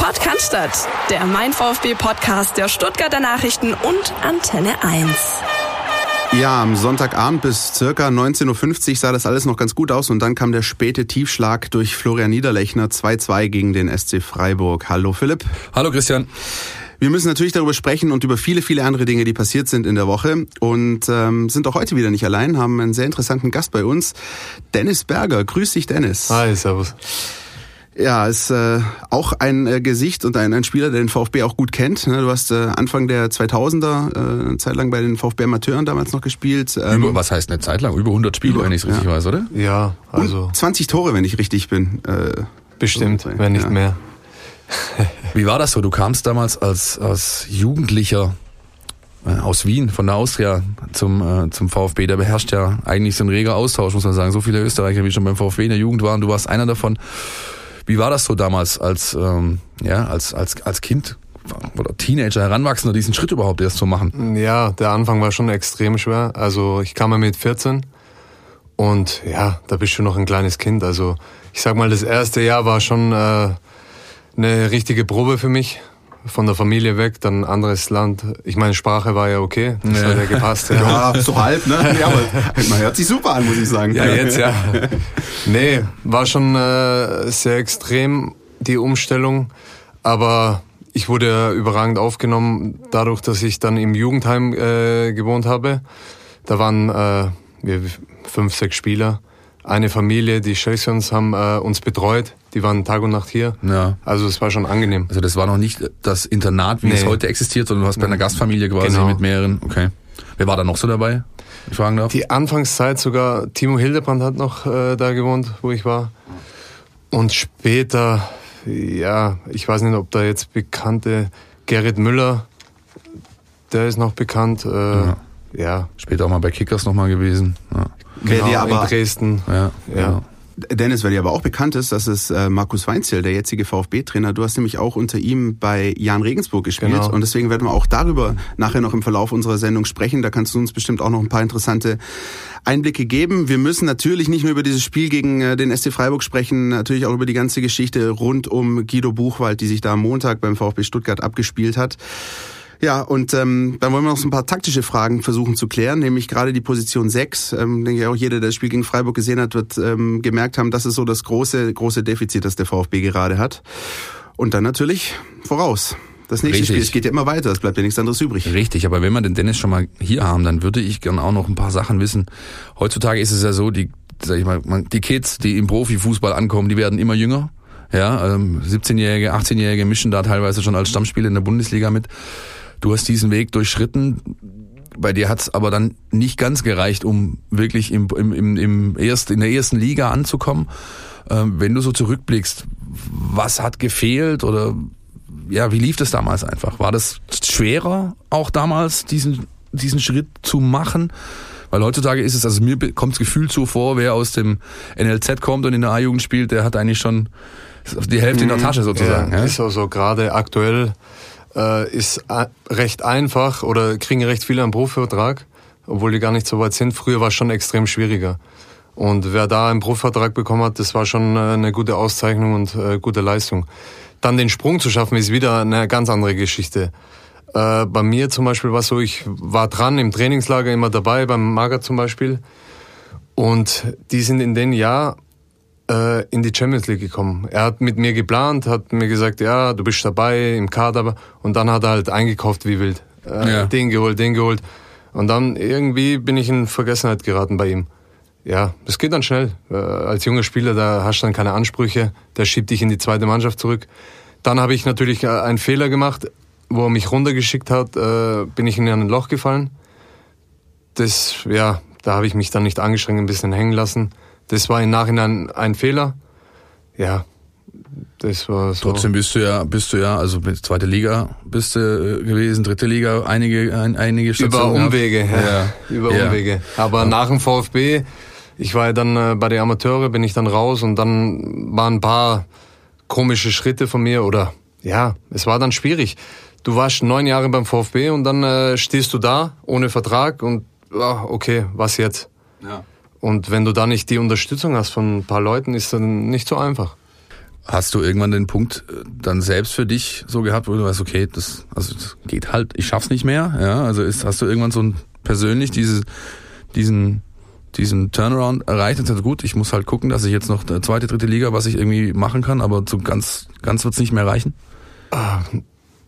Podcast, der Mein VfB Podcast der Stuttgarter Nachrichten und Antenne 1. Ja, am Sonntagabend bis circa 19.50 Uhr sah das alles noch ganz gut aus und dann kam der späte Tiefschlag durch Florian Niederlechner 2-2 gegen den SC Freiburg. Hallo Philipp. Hallo Christian. Wir müssen natürlich darüber sprechen und über viele, viele andere Dinge, die passiert sind in der Woche und ähm, sind auch heute wieder nicht allein, haben einen sehr interessanten Gast bei uns, Dennis Berger. Grüß dich, Dennis. Hi, servus. Ja, ist äh, auch ein äh, Gesicht und ein, ein Spieler, der den VfB auch gut kennt. Ne? Du hast äh, Anfang der 2000er äh, eine Zeit lang bei den VfB Amateuren damals noch gespielt. Ähm, Über, was heißt eine Zeit lang? Über 100 Spiele, über, wenn ich es richtig ja. weiß, oder? Ja, also. Und 20 Tore, wenn ich richtig bin. Äh, Bestimmt, so, wenn nicht ja. mehr. Wie war das so? Du kamst damals als, als Jugendlicher äh, aus Wien, von der Austria zum, äh, zum VfB. Da beherrscht ja eigentlich so ein reger Austausch, muss man sagen. So viele Österreicher, wie schon beim VfB in der Jugend waren. Du warst einer davon. Wie war das so damals als, ähm, ja, als, als, als Kind oder Teenager, Heranwachsender, diesen Schritt überhaupt erst zu machen? Ja, der Anfang war schon extrem schwer. Also ich kam ja mit 14 und ja, da bist du noch ein kleines Kind. Also ich sag mal, das erste Jahr war schon äh, eine richtige Probe für mich von der Familie weg, dann ein anderes Land. Ich meine, Sprache war ja okay, das ja. hat ja gepasst. Ja, ja so halb, ne? Ja, aber man hört sich super an, muss ich sagen. Ja, jetzt ja. Nee, war schon äh, sehr extrem, die Umstellung. Aber ich wurde überragend aufgenommen, dadurch, dass ich dann im Jugendheim äh, gewohnt habe. Da waren äh, wir fünf, sechs Spieler eine Familie, die Chelseans haben äh, uns betreut. Die waren Tag und Nacht hier. Ja. Also es war schon angenehm. Also das war noch nicht das Internat, wie nee. es heute existiert, sondern du hast bei einer Gastfamilie quasi genau. mit mehreren. Okay. Wer war da noch so dabei? Ich fragen darf. Die Anfangszeit sogar Timo Hildebrand hat noch äh, da gewohnt, wo ich war. Und später, ja, ich weiß nicht, ob da jetzt bekannte Gerrit Müller, der ist noch bekannt. Äh, ja. ja. Später auch mal bei Kickers noch mal gewesen. Ja. Genau, aber, in Dresden. Ja, ja. Dennis, weil dir aber auch bekannt ist, das ist äh, Markus Weinzel, der jetzige VfB-Trainer. Du hast nämlich auch unter ihm bei Jan Regensburg gespielt genau. und deswegen werden wir auch darüber nachher noch im Verlauf unserer Sendung sprechen. Da kannst du uns bestimmt auch noch ein paar interessante Einblicke geben. Wir müssen natürlich nicht nur über dieses Spiel gegen äh, den SC Freiburg sprechen, natürlich auch über die ganze Geschichte rund um Guido Buchwald, die sich da am Montag beim VfB Stuttgart abgespielt hat. Ja, und ähm, dann wollen wir noch so ein paar taktische Fragen versuchen zu klären, nämlich gerade die Position 6. Ähm, denke ich auch jeder, der das Spiel gegen Freiburg gesehen hat, wird ähm, gemerkt haben, das ist so das große, große Defizit, das der VfB gerade hat. Und dann natürlich voraus. Das nächste Richtig. Spiel, es geht ja immer weiter, es bleibt ja nichts anderes übrig. Richtig, aber wenn wir den Dennis schon mal hier haben, dann würde ich gern auch noch ein paar Sachen wissen. Heutzutage ist es ja so, die, sag ich mal, die Kids, die im Profifußball ankommen, die werden immer jünger. Ja, ähm, 17-Jährige, 18-Jährige mischen da teilweise schon als Stammspieler in der Bundesliga mit. Du hast diesen Weg durchschritten. Bei dir hat's aber dann nicht ganz gereicht, um wirklich im, im, im erst, in der ersten Liga anzukommen. Ähm, wenn du so zurückblickst, was hat gefehlt oder ja, wie lief das damals einfach? War das schwerer auch damals, diesen, diesen Schritt zu machen? Weil heutzutage ist es, also mir kommt das Gefühl so vor, wer aus dem NLZ kommt und in der A-Jugend spielt, der hat eigentlich schon die Hälfte in der mhm. Tasche sozusagen. Ja, ja? Ist also gerade aktuell äh, ist recht einfach oder kriegen recht viele einen Profivertrag, obwohl die gar nicht so weit sind. Früher war es schon extrem schwieriger. Und wer da einen Profivertrag bekommen hat, das war schon äh, eine gute Auszeichnung und äh, gute Leistung. Dann den Sprung zu schaffen, ist wieder eine ganz andere Geschichte. Äh, bei mir zum Beispiel war es so, ich war dran im Trainingslager immer dabei, beim Mager zum Beispiel. Und die sind in dem Jahr äh, in die Champions League gekommen. Er hat mit mir geplant, hat mir gesagt, ja, du bist dabei im Kader und dann hat er halt eingekauft wie wild. Äh, ja. Den geholt, den geholt. Und dann irgendwie bin ich in Vergessenheit geraten bei ihm. Ja, das geht dann schnell. Äh, als junger Spieler, da hast du dann keine Ansprüche, der schiebt dich in die zweite Mannschaft zurück. Dann habe ich natürlich äh, einen Fehler gemacht, wo er mich runtergeschickt hat, äh, bin ich in ein Loch gefallen. Das, ja, da habe ich mich dann nicht angestrengt, ein bisschen hängen lassen. Das war im Nachhinein ein Fehler. Ja, das war so. Trotzdem bist du ja, bist du ja, also zweite Liga bist du äh, gewesen, dritte Liga, einige, ein, einige Stationen. Über Umwege, ja. ja. Über ja. Umwege. Aber ja. nach dem VfB, ich war ja dann äh, bei den Amateure, bin ich dann raus und dann waren ein paar komische Schritte von mir oder ja, es war dann schwierig. Du warst neun Jahre beim VfB und dann äh, stehst du da ohne Vertrag und oh, okay, was jetzt? Ja. Und wenn du da nicht die Unterstützung hast von ein paar Leuten, ist dann nicht so einfach. Hast du irgendwann den Punkt äh, dann selbst für dich so gehabt, wo du weißt, okay, das, also das geht halt, ich schaff's nicht mehr, ja? Also ist, hast du irgendwann so ein persönlich dieses, diesen, diesen Turnaround erreicht und sagst, gut, ich muss halt gucken, dass ich jetzt noch eine zweite, dritte Liga, was ich irgendwie machen kann, aber so ganz, ganz wird's nicht mehr reichen? Ah,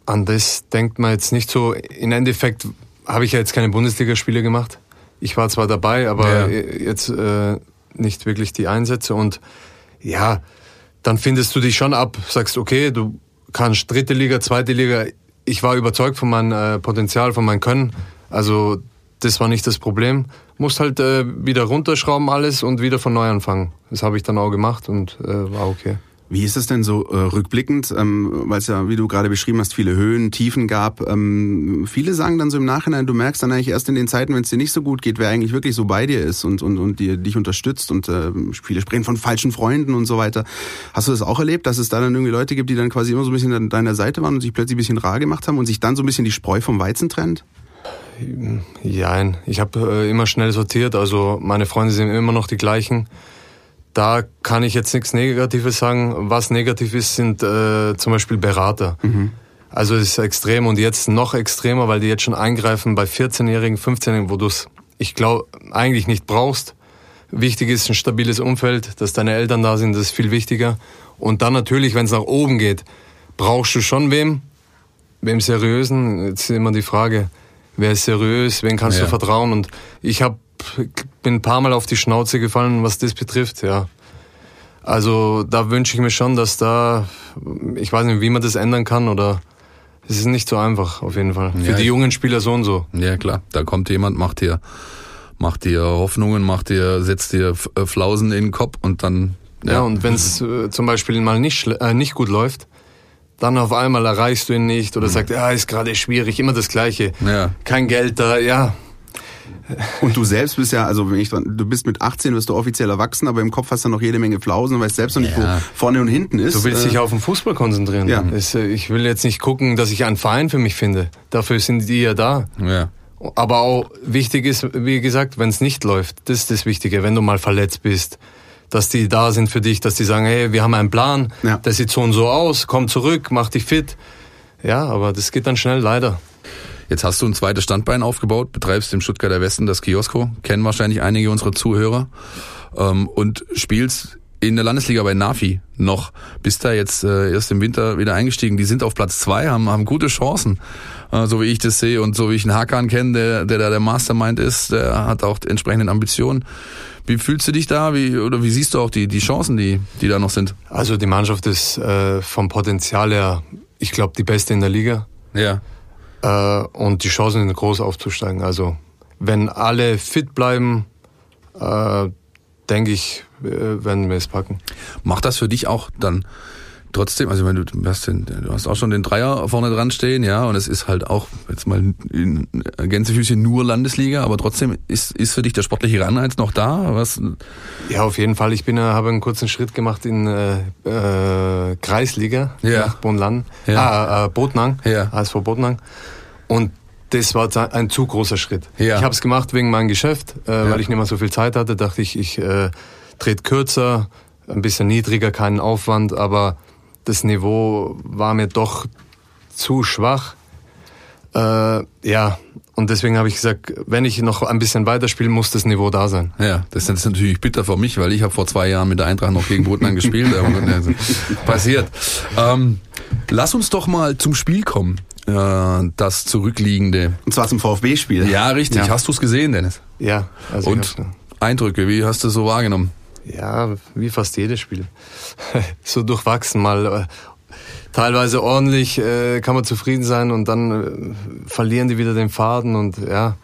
an das denkt man jetzt nicht so. In Endeffekt habe ich ja jetzt keine Bundesligaspiele gemacht. Ich war zwar dabei, aber ja. jetzt äh, nicht wirklich die Einsätze und ja, dann findest du dich schon ab, sagst, okay, du kannst dritte Liga, zweite Liga. Ich war überzeugt von meinem äh, Potenzial, von meinem Können. Also das war nicht das Problem. Musst halt äh, wieder runterschrauben alles und wieder von neu anfangen. Das habe ich dann auch gemacht und äh, war okay. Wie ist es denn so äh, rückblickend, ähm, weil es ja, wie du gerade beschrieben hast, viele Höhen, Tiefen gab. Ähm, viele sagen dann so im Nachhinein, du merkst dann eigentlich erst in den Zeiten, wenn es dir nicht so gut geht, wer eigentlich wirklich so bei dir ist und, und, und dir, dich unterstützt. Und äh, viele sprechen von falschen Freunden und so weiter. Hast du das auch erlebt, dass es da dann irgendwie Leute gibt, die dann quasi immer so ein bisschen an deiner Seite waren und sich plötzlich ein bisschen rar gemacht haben und sich dann so ein bisschen die Spreu vom Weizen trennt? Ja, ich habe äh, immer schnell sortiert. Also meine Freunde sind immer noch die gleichen. Da kann ich jetzt nichts Negatives sagen. Was negativ ist, sind äh, zum Beispiel Berater. Mhm. Also es ist extrem und jetzt noch extremer, weil die jetzt schon eingreifen bei 14-Jährigen, 15-Jährigen, wo du es, ich glaube, eigentlich nicht brauchst. Wichtig ist ein stabiles Umfeld, dass deine Eltern da sind, das ist viel wichtiger. Und dann natürlich, wenn es nach oben geht, brauchst du schon wem, wem seriösen. Jetzt ist immer die Frage, wer ist seriös, wen kannst ja. du vertrauen? Und ich habe bin ein paar Mal auf die Schnauze gefallen, was das betrifft, ja. Also da wünsche ich mir schon, dass da, ich weiß nicht, wie man das ändern kann oder es ist nicht so einfach, auf jeden Fall. Für ja, die jungen Spieler so und so. Ja, klar. Da kommt jemand, macht dir, macht dir Hoffnungen, macht dir, setzt dir äh, Flausen in den Kopf und dann. Ja, ja und wenn es äh, zum Beispiel mal nicht, äh, nicht gut läuft, dann auf einmal erreichst du ihn nicht oder mhm. sagt, ja, ist gerade schwierig, immer das Gleiche. Ja. Kein Geld da, ja. Und du selbst bist ja, also wenn ich dran, du bist mit 18, wirst du offiziell erwachsen, aber im Kopf hast du noch jede Menge Flausen und weißt selbst noch nicht, ja. wo vorne und hinten ist. Du willst dich auf den Fußball konzentrieren. Ja. Äh, ich will jetzt nicht gucken, dass ich einen Verein für mich finde. Dafür sind die ja da. Ja. Aber auch wichtig ist, wie gesagt, wenn es nicht läuft, das ist das Wichtige, wenn du mal verletzt bist, dass die da sind für dich, dass die sagen, hey, wir haben einen Plan, ja. das sieht so und so aus, komm zurück, mach dich fit. Ja, aber das geht dann schnell, leider. Jetzt hast du ein zweites Standbein aufgebaut, betreibst im Stuttgarter Westen das Kiosko, kennen wahrscheinlich einige unserer Zuhörer, ähm, und spielst in der Landesliga bei Nafi noch. Bist da jetzt äh, erst im Winter wieder eingestiegen. Die sind auf Platz zwei, haben, haben gute Chancen, äh, so wie ich das sehe und so wie ich einen Hakan kenne, der, der da der Mastermind ist, der hat auch entsprechenden Ambitionen. Wie fühlst du dich da? Wie, oder wie siehst du auch die, die Chancen, die, die da noch sind? Also die Mannschaft ist äh, vom Potenzial her, ich glaube, die beste in der Liga. Ja. Äh, und die Chancen sind groß aufzusteigen. Also wenn alle fit bleiben, äh, denke ich, äh, werden wir es packen. Macht das für dich auch dann trotzdem, also wenn du, du hast, den, du hast auch schon den Dreier vorne dran stehen, ja, und es ist halt auch jetzt mal in Gänsefüßchen nur Landesliga, aber trotzdem ist, ist für dich der sportliche Anreiz noch da? Was? Ja, auf jeden Fall. Ich bin, habe einen kurzen Schritt gemacht in äh, äh, Kreisliga ja. nach Bonlan, ja. ah, äh, Botnang, ja. ASV Botnang. Und das war ein zu großer Schritt. Ja. Ich habe es gemacht wegen meinem Geschäft, äh, ja. weil ich nicht mehr so viel Zeit hatte. Dachte ich, ich äh, trete kürzer, ein bisschen niedriger, keinen Aufwand, aber das Niveau war mir doch zu schwach. Äh, ja, und deswegen habe ich gesagt, wenn ich noch ein bisschen weiterspielen muss das Niveau da sein. Ja, das ist natürlich bitter für mich, weil ich habe vor zwei Jahren mit der Eintracht noch gegen Botenang gespielt. passiert. Ähm, lass uns doch mal zum Spiel kommen. Äh, das zurückliegende. Und zwar zum VfB-Spiel. Ja, richtig. Ja. Hast du es gesehen, Dennis? Ja. Also Und Eindrücke, wie hast du so wahrgenommen? Ja, wie fast jedes Spiel. so durchwachsen mal. Äh, teilweise ordentlich äh, kann man zufrieden sein und dann äh, verlieren die wieder den Faden und ja,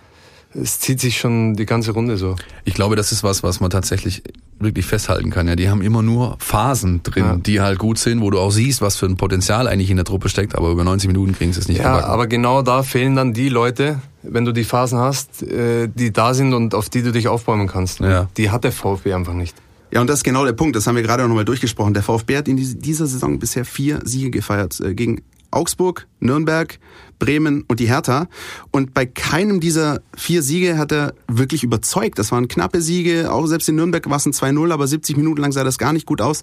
es zieht sich schon die ganze Runde so. Ich glaube, das ist was, was man tatsächlich wirklich festhalten kann. Ja, die haben immer nur Phasen drin, ja. die halt gut sind, wo du auch siehst, was für ein Potenzial eigentlich in der Truppe steckt, aber über 90 Minuten kriegen sie es nicht Ja, gebacken. aber genau da fehlen dann die Leute, wenn du die Phasen hast, äh, die da sind und auf die du dich aufbäumen kannst. Ja. Die hat der VfB einfach nicht. Ja, und das ist genau der Punkt. Das haben wir gerade noch mal durchgesprochen. Der VfB hat in dieser Saison bisher vier Siege gefeiert. Äh, gegen Augsburg, Nürnberg, Bremen und die Hertha. Und bei keinem dieser vier Siege hat er wirklich überzeugt. Das waren knappe Siege. Auch selbst in Nürnberg war es ein 2-0, aber 70 Minuten lang sah das gar nicht gut aus.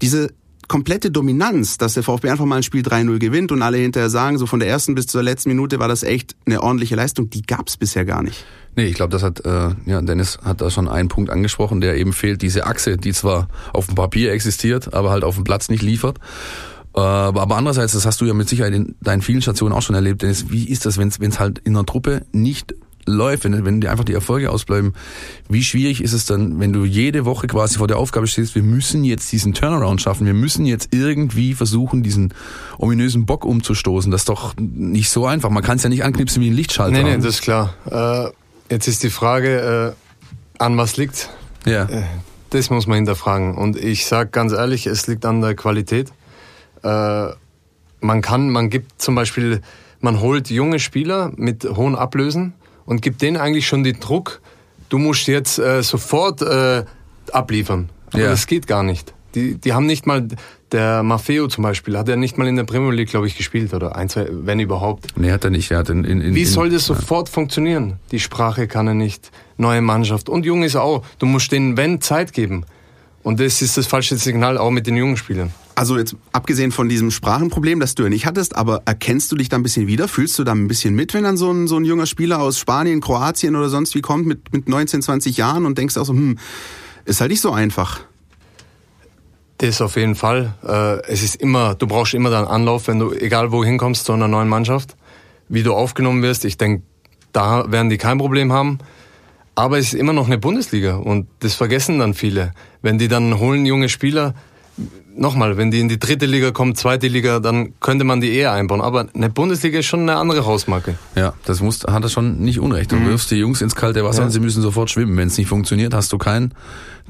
Diese komplette Dominanz, dass der VfB einfach mal ein Spiel 3-0 gewinnt und alle hinterher sagen, so von der ersten bis zur letzten Minute war das echt eine ordentliche Leistung, die gab es bisher gar nicht. Nee, ich glaube, das hat, äh, ja, Dennis hat da schon einen Punkt angesprochen, der eben fehlt, diese Achse, die zwar auf dem Papier existiert, aber halt auf dem Platz nicht liefert. Äh, aber andererseits, das hast du ja mit Sicherheit in deinen vielen Stationen auch schon erlebt, Dennis, wie ist das, wenn es halt in einer Truppe nicht läuft, wenn, wenn dir einfach die Erfolge ausbleiben, wie schwierig ist es dann, wenn du jede Woche quasi vor der Aufgabe stehst, wir müssen jetzt diesen Turnaround schaffen, wir müssen jetzt irgendwie versuchen, diesen ominösen Bock umzustoßen. Das ist doch nicht so einfach. Man kann es ja nicht anknipsen wie ein Lichtschalter. Nee, nee, das ist klar. Äh, jetzt ist die Frage, äh, an was liegt? Ja. Äh, das muss man hinterfragen. Und ich sage ganz ehrlich, es liegt an der Qualität. Äh, man kann, man gibt zum Beispiel, man holt junge Spieler mit hohen Ablösen und gibt denen eigentlich schon den Druck, du musst jetzt äh, sofort äh, abliefern. Aber ja. das geht gar nicht. Die, die haben nicht mal, der Maffeo zum Beispiel, hat er nicht mal in der Premier League, glaube ich, gespielt oder ein, zwei, wenn überhaupt. Nee, hat er nicht. Er hat in, in, in, Wie soll das sofort ja. funktionieren? Die Sprache kann er nicht, neue Mannschaft und jung ist auch. Du musst denen, wenn, Zeit geben. Und das ist das falsche Signal auch mit den jungen Spielern. Also jetzt abgesehen von diesem Sprachenproblem, das du ja nicht hattest, aber erkennst du dich da ein bisschen wieder? Fühlst du da ein bisschen mit, wenn dann so ein, so ein junger Spieler aus Spanien, Kroatien oder sonst wie kommt mit, mit 19, 20 Jahren und denkst auch so, hm, ist halt nicht so einfach. Das auf jeden Fall. Äh, es ist immer, du brauchst immer dann Anlauf, wenn du, egal wo hinkommst zu einer neuen Mannschaft, wie du aufgenommen wirst. Ich denke, da werden die kein Problem haben. Aber es ist immer noch eine Bundesliga und das vergessen dann viele. Wenn die dann holen junge Spieler, nochmal, wenn die in die dritte Liga kommen, zweite Liga, dann könnte man die eher einbauen. Aber eine Bundesliga ist schon eine andere Hausmarke. Ja, das muss, hat er schon nicht unrecht. Du mhm. wirfst die Jungs ins kalte Wasser ja. und sie müssen sofort schwimmen. Wenn es nicht funktioniert, hast du keinen,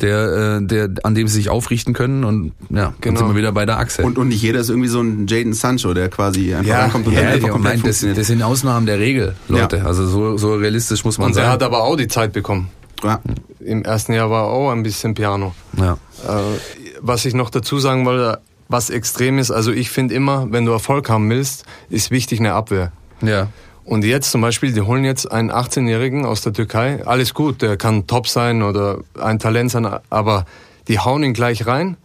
der, äh, der, an dem sie sich aufrichten können und ja, genau. dann sind wir wieder bei der Achse. Und, und nicht jeder ist irgendwie so ein Jaden Sancho, der quasi einfach ja, reinkommt und ja, dann einfach komplett nein, das, das sind Ausnahmen der Regel, Leute. Ja. Also so, so realistisch muss man und sein. Er hat aber auch die Zeit bekommen. Ja. Im ersten Jahr war auch ein bisschen Piano. Ja. Äh, was ich noch dazu sagen wollte, was extrem ist, also ich finde immer, wenn du Erfolg haben willst, ist wichtig eine Abwehr. Ja. Und jetzt zum Beispiel, die holen jetzt einen 18-Jährigen aus der Türkei. Alles gut, der kann top sein oder ein Talent sein, aber die hauen ihn gleich rein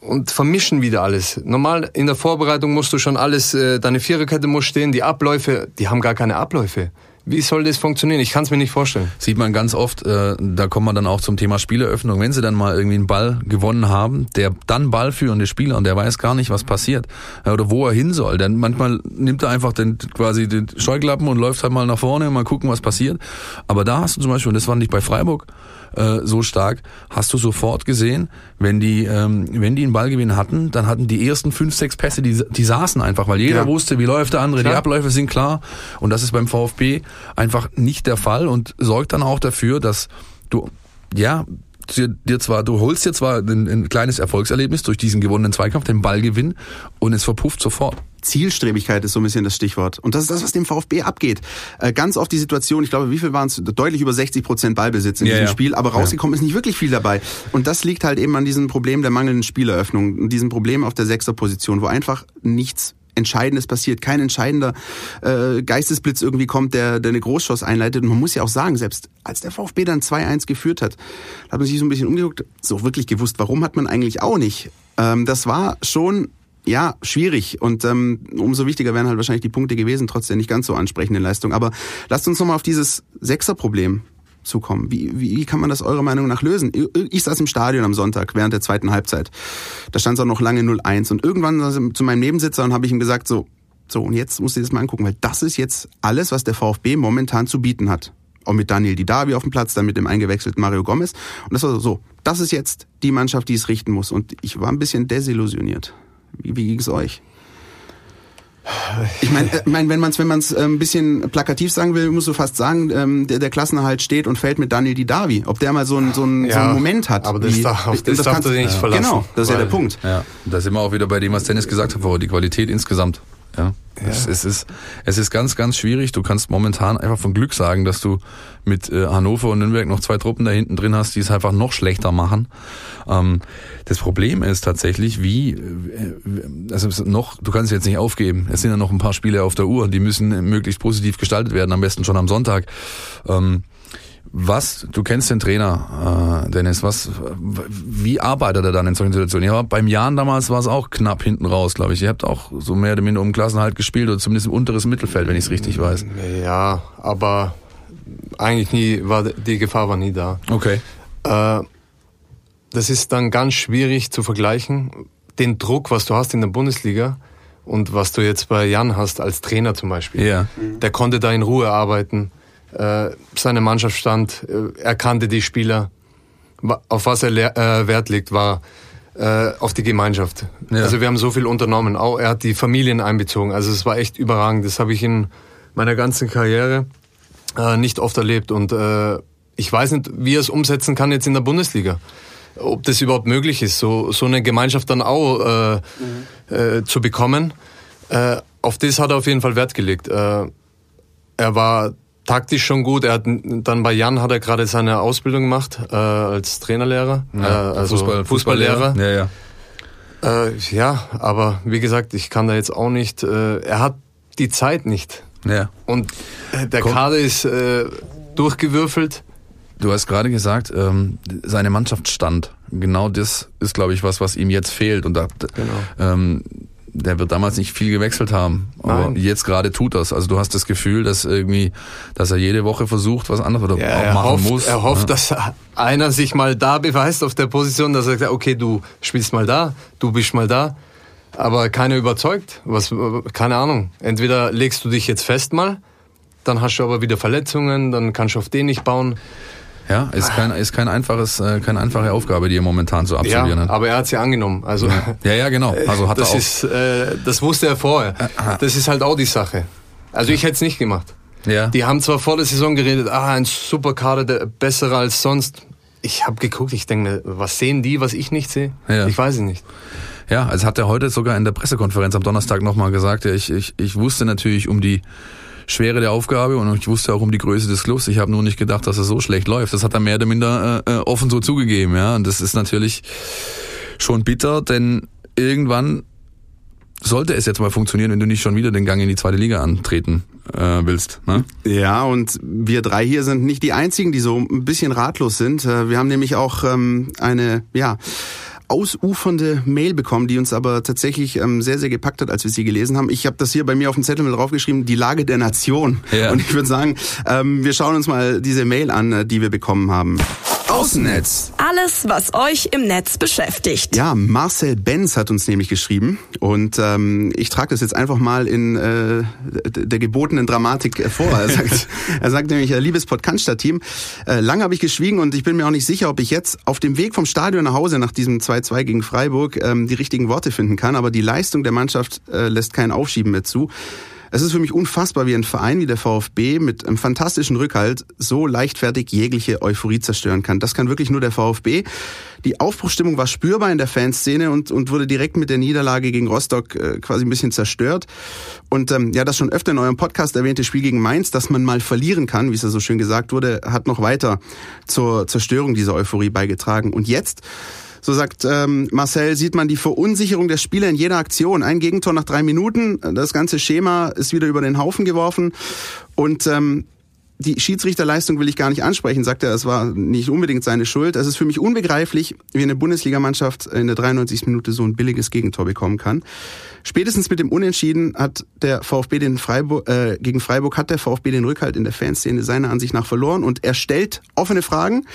und vermischen wieder alles. Normal in der Vorbereitung musst du schon alles, äh, deine Viererkette muss stehen, die Abläufe, die haben gar keine Abläufe. Wie soll das funktionieren? Ich kann es mir nicht vorstellen. Sieht man ganz oft, äh, da kommt man dann auch zum Thema Spieleröffnung. Wenn sie dann mal irgendwie einen Ball gewonnen haben, der dann ballführende Spieler und der weiß gar nicht, was passiert äh, oder wo er hin soll. Denn manchmal nimmt er einfach den, quasi den Scheuklappen und läuft halt mal nach vorne und mal gucken, was passiert. Aber da hast du zum Beispiel, und das war nicht bei Freiburg, äh, so stark, hast du sofort gesehen, wenn die, ähm, wenn die einen Ballgewinn hatten, dann hatten die ersten fünf, sechs Pässe, die, die saßen einfach, weil jeder ja. wusste, wie läuft der andere, klar. die Abläufe sind klar. Und das ist beim VfB einfach nicht der Fall und sorgt dann auch dafür, dass du, ja, dir zwar, du holst dir zwar ein, ein, kleines Erfolgserlebnis durch diesen gewonnenen Zweikampf, den Ballgewinn, und es verpufft sofort. Zielstrebigkeit ist so ein bisschen das Stichwort. Und das ist das, was dem VfB abgeht. Äh, ganz oft die Situation, ich glaube, wie viel waren es? Deutlich über 60 Prozent Ballbesitz in ja, diesem ja. Spiel, aber rausgekommen ja. ist nicht wirklich viel dabei. Und das liegt halt eben an diesem Problem der mangelnden Spieleröffnung, diesem Problem auf der Sechserposition, wo einfach nichts Entscheidendes passiert, kein entscheidender äh, Geistesblitz irgendwie kommt, der, der eine Großschoss einleitet. Und man muss ja auch sagen, selbst als der VfB dann 2-1 geführt hat, hat man sich so ein bisschen umgeguckt, so wirklich gewusst, warum hat man eigentlich auch nicht. Ähm, das war schon ja, schwierig. Und ähm, umso wichtiger wären halt wahrscheinlich die Punkte gewesen, trotz der nicht ganz so ansprechenden Leistung. Aber lasst uns nochmal auf dieses Sechserproblem zukommen? Wie, wie, wie kann man das eurer Meinung nach lösen? Ich saß im Stadion am Sonntag während der zweiten Halbzeit. Da stand es auch noch lange 0-1 und irgendwann zu meinem Nebensitzer und habe ich ihm gesagt, so, so und jetzt du dir das mal angucken, weil das ist jetzt alles, was der VfB momentan zu bieten hat. Auch mit Daniel Didavi auf dem Platz, dann mit dem eingewechselten Mario Gomez. Und das war so, das ist jetzt die Mannschaft, die es richten muss. Und ich war ein bisschen desillusioniert. Wie, wie ging es euch? Ich meine, äh, mein, wenn man es wenn man's äh, ein bisschen plakativ sagen will, musst du fast sagen, ähm, der, der Klassenerhalt steht und fällt mit Daniel Didavi. Ob der mal so, ein, so, ein, ja, so einen Moment hat. Aber das, wie, darf, das, das darfst du nicht ja. verlassen. Genau, das ist ja der Punkt. Ja, da sind wir auch wieder bei dem, was Dennis gesagt hat, die Qualität insgesamt. Ja. ja. Es, es, ist, es ist ganz, ganz schwierig. Du kannst momentan einfach von Glück sagen, dass du mit äh, Hannover und Nürnberg noch zwei Truppen da hinten drin hast, die es einfach noch schlechter machen. Ähm, das Problem ist tatsächlich, wie, äh, also noch, du kannst jetzt nicht aufgeben. Es sind ja noch ein paar Spiele auf der Uhr, die müssen möglichst positiv gestaltet werden, am besten schon am Sonntag. Ähm, Was, du kennst den Trainer, äh, Dennis, was, wie arbeitet er dann in solchen Situationen? Ja, beim Jahren damals war es auch knapp hinten raus, glaube ich. Ihr habt auch so mehr oder minder um Klassenhalt gespielt oder zumindest im unteres Mittelfeld, wenn ich es richtig weiß. Ja, aber eigentlich nie, war, die Gefahr war nie da. Okay. Äh, das ist dann ganz schwierig zu vergleichen. Den Druck, was du hast in der Bundesliga und was du jetzt bei Jan hast als Trainer zum Beispiel. Ja. Der konnte da in Ruhe arbeiten. Äh, seine Mannschaft stand, äh, er kannte die Spieler. Auf was er äh, Wert legt, war auf die Gemeinschaft. Ja. Also wir haben so viel unternommen. Auch er hat die Familien einbezogen. Also es war echt überragend. Das habe ich in meiner ganzen Karriere nicht oft erlebt. Und ich weiß nicht, wie er es umsetzen kann jetzt in der Bundesliga ob das überhaupt möglich ist, so, so eine Gemeinschaft dann auch mhm. äh, zu bekommen. Äh, auf das hat er auf jeden Fall Wert gelegt. Äh, er war taktisch schon gut. Er hat dann bei Jan hat er gerade seine Ausbildung gemacht äh, als Trainerlehrer, ja, äh, also Fußball, Fußballlehrer. Ja, ja. Äh, ja, aber wie gesagt, ich kann da jetzt auch nicht. Äh, er hat die Zeit nicht. Ja. Und äh, der Komm. Kader ist äh, durchgewürfelt. Du hast gerade gesagt, ähm, seine Mannschaft stand. Genau das ist, glaube ich, was, was ihm jetzt fehlt. Und da, genau. ähm, der wird damals nicht viel gewechselt haben. Aber Nein. jetzt gerade tut das. Also du hast das Gefühl, dass irgendwie, dass er jede Woche versucht, was anderes oder ja, machen hofft, muss. Er hofft, ja. dass einer sich mal da beweist auf der Position, dass er sagt, okay, du spielst mal da, du bist mal da. Aber keiner überzeugt. Was, keine Ahnung. Entweder legst du dich jetzt fest mal, dann hast du aber wieder Verletzungen, dann kannst du auf den nicht bauen. Ja, ist kein, ist kein einfaches, äh, keine einfache Aufgabe, die er momentan so absolvieren ja, Aber er hat sie angenommen. Also ja, ja, genau. Also hat das er auch. Ist, äh, das wusste er vorher. Das ist halt auch die Sache. Also ich hätte es nicht gemacht. Ja. Die haben zwar vor der Saison geredet, ah, ein super Kader, der besserer als sonst. Ich habe geguckt, ich denke, was sehen die, was ich nicht sehe? Ja. Ich weiß es nicht. Ja, also hat er heute sogar in der Pressekonferenz am Donnerstag nochmal gesagt, ja, ich, ich, ich wusste natürlich um die Schwere der Aufgabe und ich wusste auch um die Größe des Clubs. Ich habe nur nicht gedacht, dass es so schlecht läuft. Das hat er mehr oder minder äh, äh, offen so zugegeben, ja. Und das ist natürlich schon bitter, denn irgendwann sollte es jetzt mal funktionieren, wenn du nicht schon wieder den Gang in die zweite Liga antreten äh, willst. Ne? Ja, und wir drei hier sind nicht die einzigen, die so ein bisschen ratlos sind. Äh, wir haben nämlich auch ähm, eine, ja, ausufernde Mail bekommen, die uns aber tatsächlich ähm, sehr, sehr gepackt hat, als wir sie gelesen haben. Ich habe das hier bei mir auf dem Zettel mit draufgeschrieben, die Lage der Nation. Ja. Und ich würde sagen, ähm, wir schauen uns mal diese Mail an, äh, die wir bekommen haben. Außennetz. Alles, was euch im Netz beschäftigt. Ja, Marcel Benz hat uns nämlich geschrieben und ähm, ich trage das jetzt einfach mal in äh, der gebotenen Dramatik vor. Er sagt, er sagt nämlich, äh, liebes Podcast-Team, äh, lange habe ich geschwiegen und ich bin mir auch nicht sicher, ob ich jetzt auf dem Weg vom Stadion nach Hause nach diesem 2-2 gegen Freiburg ähm, die richtigen Worte finden kann, aber die Leistung der Mannschaft äh, lässt kein Aufschieben mehr zu. Es ist für mich unfassbar, wie ein Verein wie der VfB mit einem fantastischen Rückhalt so leichtfertig jegliche Euphorie zerstören kann. Das kann wirklich nur der VfB. Die Aufbruchstimmung war spürbar in der Fanszene und, und wurde direkt mit der Niederlage gegen Rostock äh, quasi ein bisschen zerstört. Und ähm, ja, das schon öfter in eurem Podcast erwähnte Spiel gegen Mainz, dass man mal verlieren kann, wie es ja so schön gesagt wurde, hat noch weiter zur Zerstörung dieser Euphorie beigetragen. Und jetzt so sagt ähm, Marcel, sieht man die Verunsicherung der Spieler in jeder Aktion. Ein Gegentor nach drei Minuten, das ganze Schema ist wieder über den Haufen geworfen. Und ähm, die Schiedsrichterleistung will ich gar nicht ansprechen, sagt er, es war nicht unbedingt seine Schuld. Es ist für mich unbegreiflich, wie eine Bundesligamannschaft in der 93. Minute so ein billiges Gegentor bekommen kann. Spätestens mit dem Unentschieden hat der VfB den Freiburg, äh, gegen Freiburg hat der VfB den Rückhalt in der Fanszene seiner Ansicht nach verloren und er stellt offene Fragen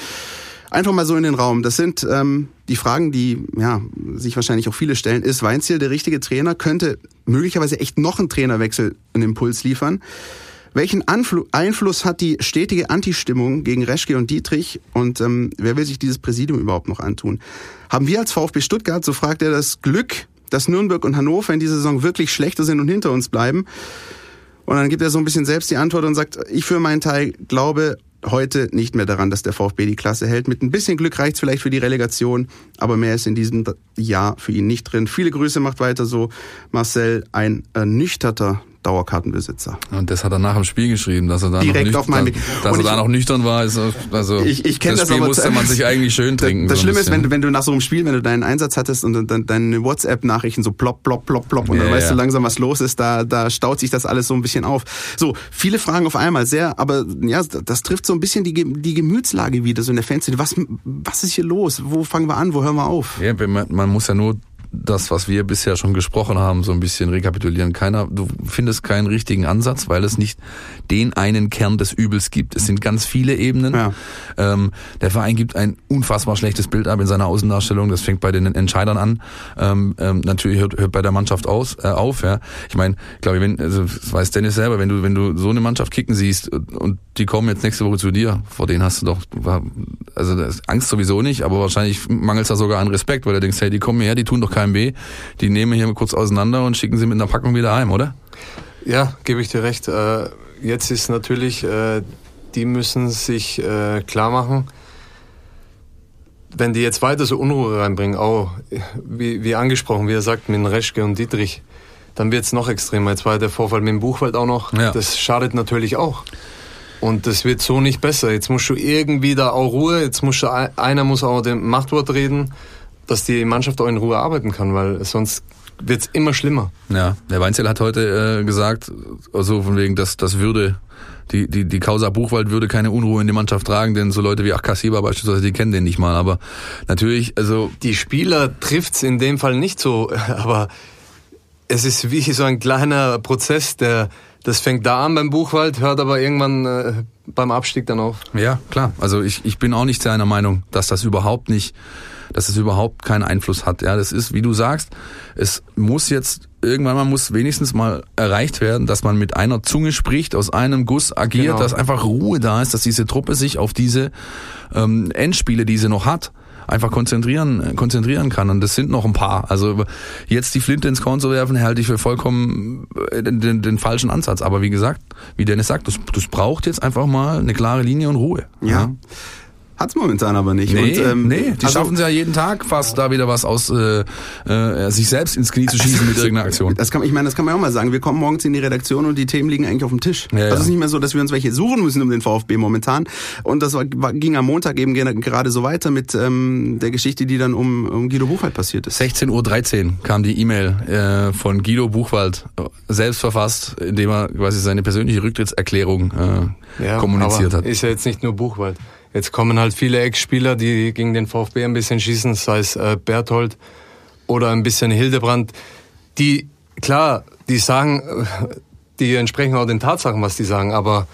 einfach mal so in den Raum. Das sind ähm, die Fragen, die ja, sich wahrscheinlich auch viele stellen. Ist Weinziel der richtige Trainer? Könnte möglicherweise echt noch ein Trainerwechsel einen Impuls liefern? Welchen Anfl Einfluss hat die stetige Antistimmung gegen Reschke und Dietrich? Und ähm, wer will sich dieses Präsidium überhaupt noch antun? Haben wir als VfB Stuttgart, so fragt er, das Glück, dass Nürnberg und Hannover in dieser Saison wirklich schlechter sind und hinter uns bleiben? Und dann gibt er so ein bisschen selbst die Antwort und sagt, ich für meinen Teil glaube heute nicht mehr daran, dass der VfB die Klasse hält. Mit ein bisschen Glück reicht's vielleicht für die Relegation, aber mehr ist in diesem Jahr für ihn nicht drin. Viele Grüße, macht weiter so. Marcel, ein ernüchterter Dauerkartenbesitzer. Und das hat er nach dem Spiel geschrieben, dass er da Direkt noch auf meinem dass, dass er da noch nüchtern war. Ist, also ich, ich das, das Spiel aber musste man sich eigentlich schön trinken. Das so Schlimme ist, wenn du, wenn du nach so einem Spiel, wenn du deinen Einsatz hattest und dann deine WhatsApp-Nachrichten so plopp, plopp, plopp, plopp und ja, dann weißt ja. du langsam, was los ist, da, da staut sich das alles so ein bisschen auf. So, viele Fragen auf einmal, sehr, aber ja, das trifft so ein bisschen die, die Gemütslage wieder, so in der Fanszene. Was, was ist hier los? Wo fangen wir an? Wo hören wir auf? Ja, man, man muss ja nur das, was wir bisher schon gesprochen haben, so ein bisschen rekapitulieren. Keiner, du findest keinen richtigen Ansatz, weil es nicht den einen Kern des Übels gibt. Es sind ganz viele Ebenen. Ja. Ähm, der Verein gibt ein unfassbar schlechtes Bild ab in seiner Außendarstellung. Das fängt bei den Entscheidern an. Ähm, ähm, natürlich hört, hört bei der Mannschaft aus, äh, auf. Ja. Ich meine, glaube ich, wenn, also das weiß Dennis selber, wenn du, wenn du so eine Mannschaft kicken siehst und die kommen jetzt nächste Woche zu dir, vor denen hast du doch, also Angst sowieso nicht, aber wahrscheinlich mangelt es da sogar an Respekt, weil du denkst, hey, die kommen her, die tun doch KMB, die nehmen hier kurz auseinander und schicken sie mit einer Packung wieder heim, oder? Ja, gebe ich dir recht. Äh, jetzt ist natürlich, äh, die müssen sich äh, klar machen, wenn die jetzt weiter so Unruhe reinbringen, auch wie, wie angesprochen, wie er sagt, mit Reschke und Dietrich, dann wird es noch extremer. Jetzt war der Vorfall mit dem Buchwald auch noch. Ja. Das schadet natürlich auch. Und das wird so nicht besser. Jetzt musst du irgendwie da auch Ruhe, jetzt musst du, einer muss auch dem Machtwort reden dass die Mannschaft auch in Ruhe arbeiten kann, weil sonst wird es immer schlimmer. Ja, der Weinzel hat heute äh, gesagt, also von wegen, dass das würde die, die, die Causa Buchwald würde keine Unruhe in die Mannschaft tragen, denn so Leute wie Akassiba beispielsweise, die kennen den nicht mal. Aber natürlich, also. Die Spieler trifft's in dem Fall nicht so, aber es ist wie so ein kleiner Prozess, der, das fängt da an beim Buchwald, hört aber irgendwann äh, beim Abstieg dann auf. Ja, klar. Also ich, ich bin auch nicht seiner Meinung, dass das überhaupt nicht dass es überhaupt keinen Einfluss hat. Ja, das ist, wie du sagst, es muss jetzt irgendwann mal muss wenigstens mal erreicht werden, dass man mit einer Zunge spricht, aus einem Guss agiert, genau. dass einfach Ruhe da ist, dass diese Truppe sich auf diese ähm, Endspiele, die sie noch hat, einfach konzentrieren, konzentrieren kann. Und das sind noch ein paar. Also jetzt die Flinte ins Korn zu werfen, halte ich für vollkommen äh, den, den, den falschen Ansatz. Aber wie gesagt, wie Dennis sagt, das, das braucht jetzt einfach mal eine klare Linie und Ruhe. ja. ja. Hat's momentan aber nicht. Nee, und, ähm, nee die also, schaffen es ja jeden Tag fast da wieder was aus äh, äh, sich selbst ins Knie zu schießen mit irgendeiner Aktion. Das kann, ich meine, das kann man ja auch mal sagen. Wir kommen morgens in die Redaktion und die Themen liegen eigentlich auf dem Tisch. Ja, also es ist nicht mehr so, dass wir uns welche suchen müssen um den VfB momentan. Und das war, ging am Montag eben gerade so weiter mit ähm, der Geschichte, die dann um, um Guido Buchwald passiert ist. 16.13 Uhr kam die E-Mail äh, von Guido Buchwald, selbst verfasst, indem er quasi seine persönliche Rücktrittserklärung äh, ja, kommuniziert hat. Ist ja jetzt nicht nur Buchwald. Jetzt kommen halt viele Ex-Spieler, die gegen den VfB ein bisschen schießen, sei es äh, Berthold oder ein bisschen Hildebrand. Die, klar, die sagen, äh, die entsprechen auch den Tatsachen, was die sagen, aber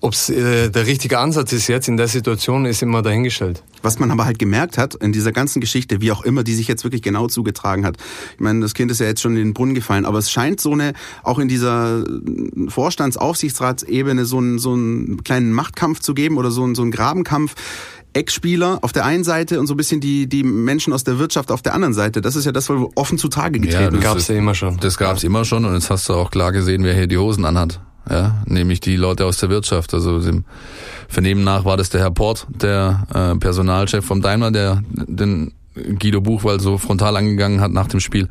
ob es äh, der richtige Ansatz ist jetzt in der Situation, ist immer dahingestellt. Was man aber halt gemerkt hat in dieser ganzen Geschichte, wie auch immer, die sich jetzt wirklich genau zugetragen hat. Ich meine, das Kind ist ja jetzt schon in den Brunnen gefallen, aber es scheint so eine, auch in dieser Vorstandsaufsichtsratsebene so einen, so einen kleinen Machtkampf zu geben oder so einen, so einen Grabenkampf. Ex-Spieler auf der einen Seite und so ein bisschen die, die Menschen aus der Wirtschaft auf der anderen Seite. Das ist ja das, was offen zutage getreten ja, das gab's ja immer schon. Das gab's immer schon und jetzt hast du auch klar gesehen, wer hier die Hosen anhat ja, nämlich die Leute aus der Wirtschaft. Also dem Vernehmen nach war das der Herr Port, der äh, Personalchef vom Daimler, der den Guido Buchwald so frontal angegangen hat nach dem Spiel.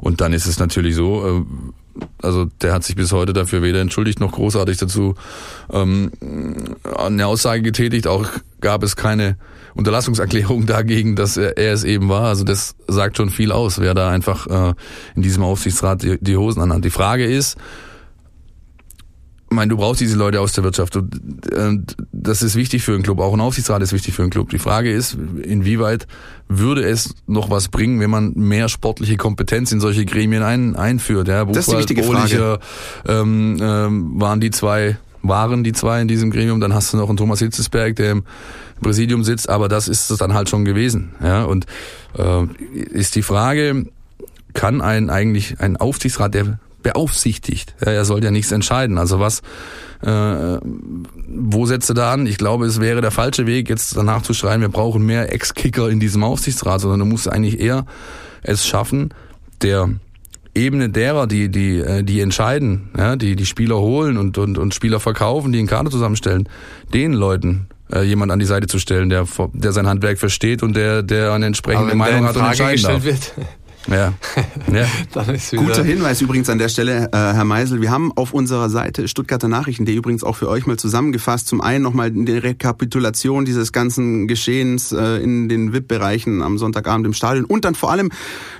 Und dann ist es natürlich so, äh, also der hat sich bis heute dafür weder entschuldigt noch großartig dazu ähm, eine Aussage getätigt. Auch gab es keine Unterlassungserklärung dagegen, dass er, er es eben war. Also das sagt schon viel aus, wer da einfach äh, in diesem Aufsichtsrat die, die Hosen anhat. Die Frage ist, ich meine, du brauchst diese Leute aus der Wirtschaft. Und, das ist wichtig für einen Club. Auch ein Aufsichtsrat ist wichtig für einen Club. Die Frage ist, inwieweit würde es noch was bringen, wenn man mehr sportliche Kompetenz in solche Gremien ein, einführt? Ja, Buchwald, das ist die wichtige Frage. Ähm, ähm, waren die zwei, waren die zwei in diesem Gremium. Dann hast du noch einen Thomas Hitzesberg, der im Präsidium sitzt. Aber das ist es dann halt schon gewesen. Ja, und äh, ist die Frage, kann ein eigentlich ein Aufsichtsrat, der beaufsichtigt. Er soll ja nichts entscheiden. Also was, äh, wo setzt er da an? Ich glaube, es wäre der falsche Weg, jetzt danach zu schreien, wir brauchen mehr Ex-Kicker in diesem Aufsichtsrat, sondern du musst eigentlich eher es schaffen, der Ebene derer, die, die, äh, die entscheiden, ja, die, die Spieler holen und, und, und Spieler verkaufen, die einen Kader zusammenstellen, den Leuten äh, jemand an die Seite zu stellen, der, der sein Handwerk versteht und der, der eine entsprechende Meinung hat und entscheiden darf. Wird Ja. ja. Guter Hinweis übrigens an der Stelle, äh, Herr Meisel. Wir haben auf unserer Seite Stuttgarter Nachrichten, die übrigens auch für euch mal zusammengefasst. Zum einen nochmal die Rekapitulation dieses ganzen Geschehens äh, in den VIP-Bereichen am Sonntagabend im Stadion und dann vor allem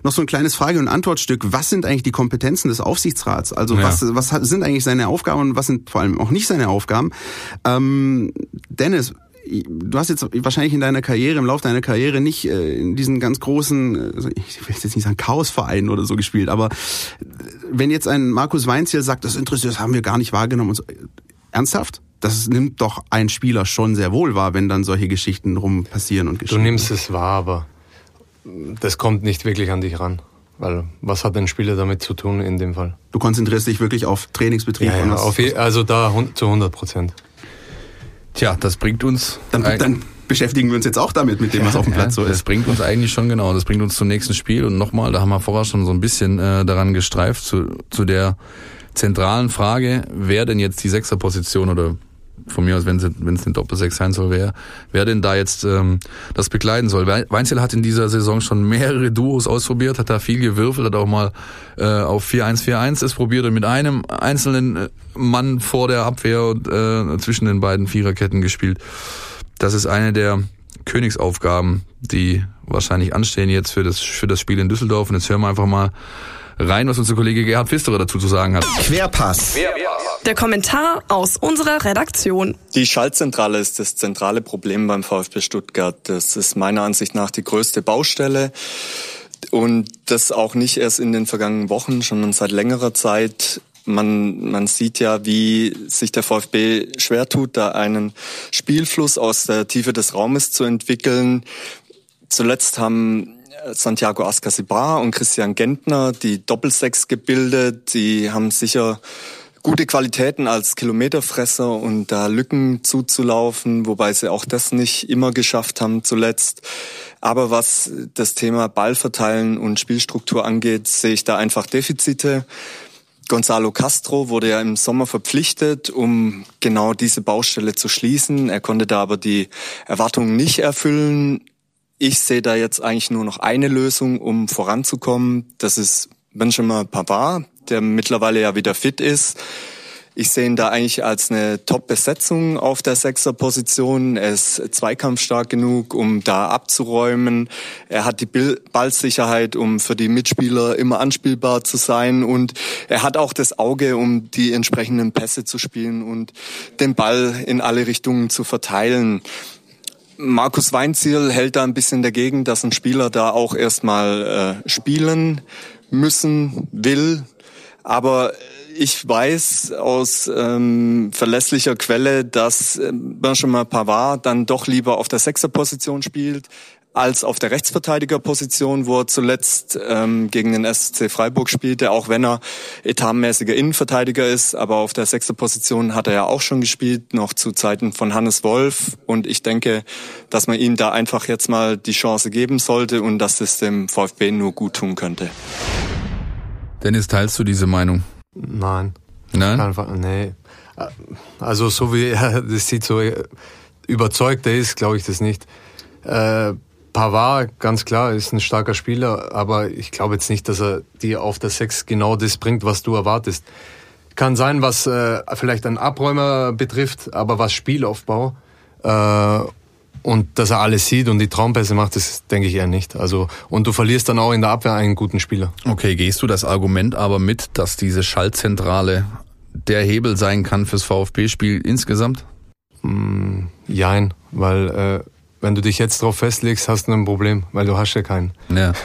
noch so ein kleines Frage- und Antwortstück. Was sind eigentlich die Kompetenzen des Aufsichtsrats? Also ja. was, was sind eigentlich seine Aufgaben und was sind vor allem auch nicht seine Aufgaben? Ähm, Dennis, du hast jetzt wahrscheinlich in deiner Karriere, im Laufe deiner Karriere nicht äh, in diesen ganz großen, also ich will jetzt nicht sagen Chaosvereinen oder so gespielt, aber wenn jetzt ein Markus Weinziel sagt, das interessiert, das haben wir gar nicht wahrgenommen und so, ernsthaft? Das nimmt doch ein Spieler schon sehr wohl wahr, wenn dann solche Geschichten rum passieren und geschehen. Du nimmst es wahr, aber das kommt nicht wirklich an dich ran. Weil was hat ein Spieler damit zu tun in dem Fall? Du konzentrierst dich wirklich auf Trainingsbetrieb. Ja, ja, auf also da zu 100 Prozent. Tja, das bringt uns. Dann, dann beschäftigen wir uns jetzt auch damit, mit dem, was auf dem Platz ja, so ist. Das bringt uns eigentlich schon genau. Das bringt uns zum nächsten Spiel. Und nochmal, da haben wir vorher schon so ein bisschen äh, daran gestreift, zu, zu der zentralen Frage, wer denn jetzt die Sechserposition oder von mir aus, wenn es eine Doppel-Sechs sein soll, wer, wer denn da jetzt ähm, das begleiten soll. Weinzel hat in dieser Saison schon mehrere Duos ausprobiert, hat da viel gewürfelt, hat auch mal äh, auf 4-1-4-1 es probiert und mit einem einzelnen äh, Mann vor der Abwehr und äh, zwischen den beiden Viererketten gespielt. Das ist eine der Königsaufgaben, die wahrscheinlich anstehen jetzt für das, für das Spiel in Düsseldorf. Und jetzt hören wir einfach mal rein, was unser Kollege Gerhard Pfisterer dazu zu sagen hat. Querpass. Der Kommentar aus unserer Redaktion. Die Schaltzentrale ist das zentrale Problem beim VfB Stuttgart. Das ist meiner Ansicht nach die größte Baustelle. Und das auch nicht erst in den vergangenen Wochen, sondern seit längerer Zeit. Man, man sieht ja, wie sich der VfB schwer tut, da einen Spielfluss aus der Tiefe des Raumes zu entwickeln. Zuletzt haben Santiago Ascasibar und Christian Gentner, die Doppelsechs gebildet. Die haben sicher gute Qualitäten als Kilometerfresser und da Lücken zuzulaufen, wobei sie auch das nicht immer geschafft haben zuletzt. Aber was das Thema Ballverteilen und Spielstruktur angeht, sehe ich da einfach Defizite. Gonzalo Castro wurde ja im Sommer verpflichtet, um genau diese Baustelle zu schließen. Er konnte da aber die Erwartungen nicht erfüllen. Ich sehe da jetzt eigentlich nur noch eine Lösung, um voranzukommen. Das ist Benjamin Pavard, der mittlerweile ja wieder fit ist. Ich sehe ihn da eigentlich als eine Top-Besetzung auf der Sechser-Position. Er ist zweikampfstark genug, um da abzuräumen. Er hat die Ballsicherheit, um für die Mitspieler immer anspielbar zu sein. Und er hat auch das Auge, um die entsprechenden Pässe zu spielen und den Ball in alle Richtungen zu verteilen. Markus Weinziel hält da ein bisschen dagegen, dass ein Spieler da auch erstmal äh, spielen müssen will. Aber ich weiß aus ähm, verlässlicher Quelle, dass äh, Benjamin Pavard dann doch lieber auf der Sechserposition spielt als auf der Rechtsverteidigerposition, wo er zuletzt ähm, gegen den SC Freiburg spielte, auch wenn er etatmäßiger Innenverteidiger ist. Aber auf der sechsten Position hat er ja auch schon gespielt, noch zu Zeiten von Hannes Wolf. Und ich denke, dass man ihm da einfach jetzt mal die Chance geben sollte und dass es dem VfB nur gut tun könnte. Dennis, teilst du diese Meinung? Nein. Nein? Einfach, nee. Also so wie er das sieht, so überzeugt er ist, glaube ich das nicht. Äh, Pavard, ganz klar, ist ein starker Spieler, aber ich glaube jetzt nicht, dass er dir auf der Sechs genau das bringt, was du erwartest. Kann sein, was äh, vielleicht einen Abräumer betrifft, aber was Spielaufbau äh, und dass er alles sieht und die Traumpässe macht, das denke ich eher nicht. Also und du verlierst dann auch in der Abwehr einen guten Spieler. Okay, gehst du das Argument aber mit, dass diese Schaltzentrale der Hebel sein kann fürs VfB-Spiel insgesamt? Mm, jein, weil äh, wenn du dich jetzt drauf festlegst, hast du ein Problem, weil du hast ja keinen. Ja.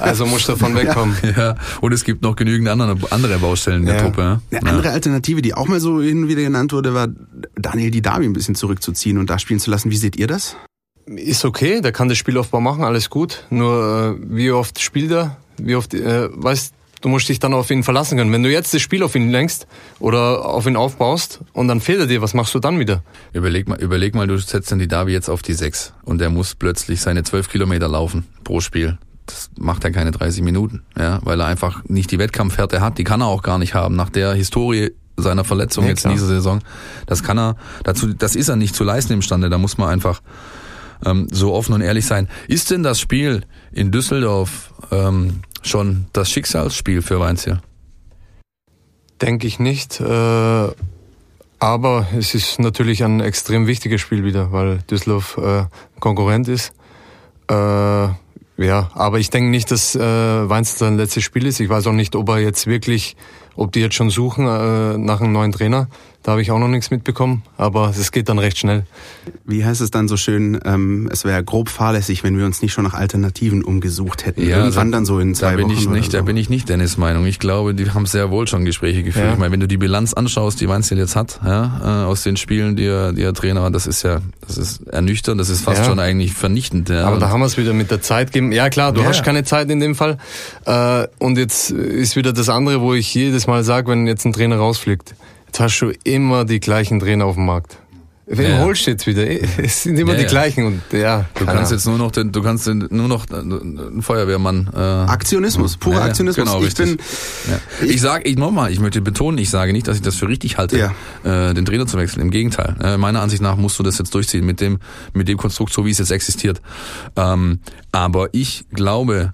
Also musst du davon wegkommen. Ja. ja. Und es gibt noch genügend andere, andere Baustellen in der ja. Truppe. Eine ja. andere Alternative, die auch mal so hin und wieder genannt wurde, war Daniel Didavi ein bisschen zurückzuziehen und da spielen zu lassen. Wie seht ihr das? Ist okay, der kann das Spielaufbau machen, alles gut. Nur äh, wie oft spielt er? Wie oft, äh, weißt Du musst dich dann auf ihn verlassen können. Wenn du jetzt das Spiel auf ihn lenkst oder auf ihn aufbaust und dann fehlt er dir, was machst du dann wieder? Überleg mal, überleg mal, du setzt den Davi jetzt auf die 6 und der muss plötzlich seine 12 Kilometer laufen pro Spiel. Das macht er keine 30 Minuten, ja, weil er einfach nicht die Wettkampfhärte hat. Die kann er auch gar nicht haben nach der Historie seiner Verletzung ja, jetzt klar. in dieser Saison. Das kann er, dazu, das ist er nicht zu leisten imstande. Da muss man einfach ähm, so offen und ehrlich sein. Ist denn das Spiel in Düsseldorf ähm, schon das Schicksalsspiel für Weinziel? Denke ich nicht. Äh, aber es ist natürlich ein extrem wichtiges Spiel wieder, weil Düsseldorf äh, Konkurrent ist. Äh, ja, aber ich denke nicht, dass äh, Weinzel sein letztes Spiel ist. Ich weiß auch nicht, ob er jetzt wirklich, ob die jetzt schon suchen äh, nach einem neuen Trainer. Da habe ich auch noch nichts mitbekommen, aber es geht dann recht schnell. Wie heißt es dann so schön, ähm, es wäre grob fahrlässig, wenn wir uns nicht schon nach Alternativen umgesucht hätten. Ja, Irgendwann dann so in zwei da bin Wochen ich nicht, so. Da bin ich nicht Dennis Meinung. Ich glaube, die haben sehr wohl schon Gespräche geführt. Ja. Ich meine, wenn du die Bilanz anschaust, die Weinziel jetzt hat, ja, äh, aus den Spielen, die er, die er Trainer war, das ist ja, das ist ernüchternd, das ist fast ja. schon eigentlich vernichtend. Ja. Aber da haben wir es wieder mit der Zeit gegeben. Ja klar, du hast keine Zeit in dem Fall. Äh, und jetzt ist wieder das andere, wo ich jedes Mal sage, wenn jetzt ein Trainer rausfliegt Jetzt hast du immer die gleichen Trainer auf dem Markt. Wen ja. holst du jetzt wieder? Es sind immer ja, die gleichen und ja. Du kannst jetzt nur noch den, du kannst den, nur noch einen Feuerwehrmann. Äh, Aktionismus, purer ja, Aktionismus. Genau, ich richtig. bin. Ich, ich sage, ich nochmal, ich möchte betonen, ich sage nicht, dass ich das für richtig halte, äh, den Trainer zu wechseln. Im Gegenteil. Äh, meiner Ansicht nach musst du das jetzt durchziehen mit dem, mit dem Konstrukt, so wie es jetzt existiert. Ähm, aber ich glaube,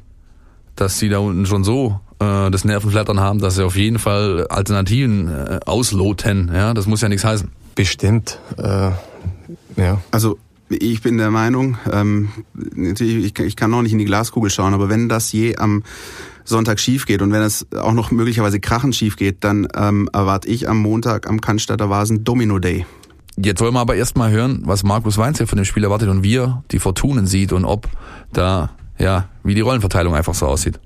dass sie da unten schon so äh, das Nervenflattern haben, dass sie auf jeden Fall Alternativen äh, ausloten. Ja, das muss ja nichts heißen. Bestimmt. Äh, ja. Also ich bin der Meinung, ähm, ich, ich kann noch nicht in die Glaskugel schauen, aber wenn das je am Sonntag schief geht und wenn es auch noch möglicherweise krachend schief geht, dann ähm, erwarte ich am Montag am Cannstatter Vasen Domino Day. Jetzt wollen wir aber erstmal hören, was Markus Weinz hier von dem Spiel erwartet und wie er die Fortunen sieht und ob da, ja, wie die Rollenverteilung einfach so aussieht.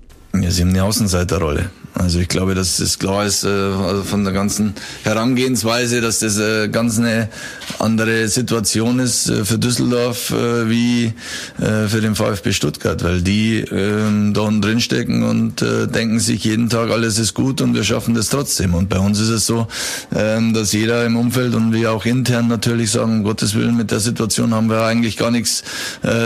Ja, sie haben eine Außenseiterrolle. Also ich glaube, dass das klar ist äh, also von der ganzen Herangehensweise, dass das äh, ganz eine andere Situation ist äh, für Düsseldorf wie für den VfB Stuttgart, weil die äh, da drin stecken und denken sich jeden Tag, alles ist gut und wir schaffen das trotzdem. Und bei uns ist es so, äh, dass jeder im Umfeld und wir auch intern natürlich sagen, um Gottes Willen, mit der Situation haben wir eigentlich gar nichts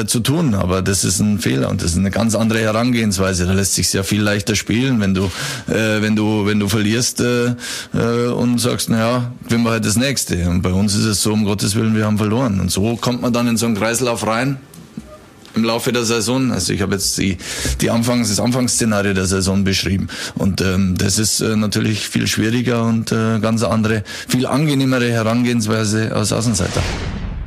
zu tun. Aber das ist ein Fehler und das ist eine ganz andere Herangehensweise. Da lässt sich sehr viel leichter spielen, wenn du äh, wenn du wenn du verlierst äh, äh, und sagst, naja, wenn wir halt das nächste. Und bei uns ist es so, um Gottes Willen, wir haben verloren. Und so kommt man dann in so einen Kreislauf rein im Laufe der Saison. Also ich habe jetzt die, die Anfangs, das Anfangsszenario der Saison beschrieben. Und ähm, das ist äh, natürlich viel schwieriger und äh, ganz andere, viel angenehmere Herangehensweise als Außenseiter.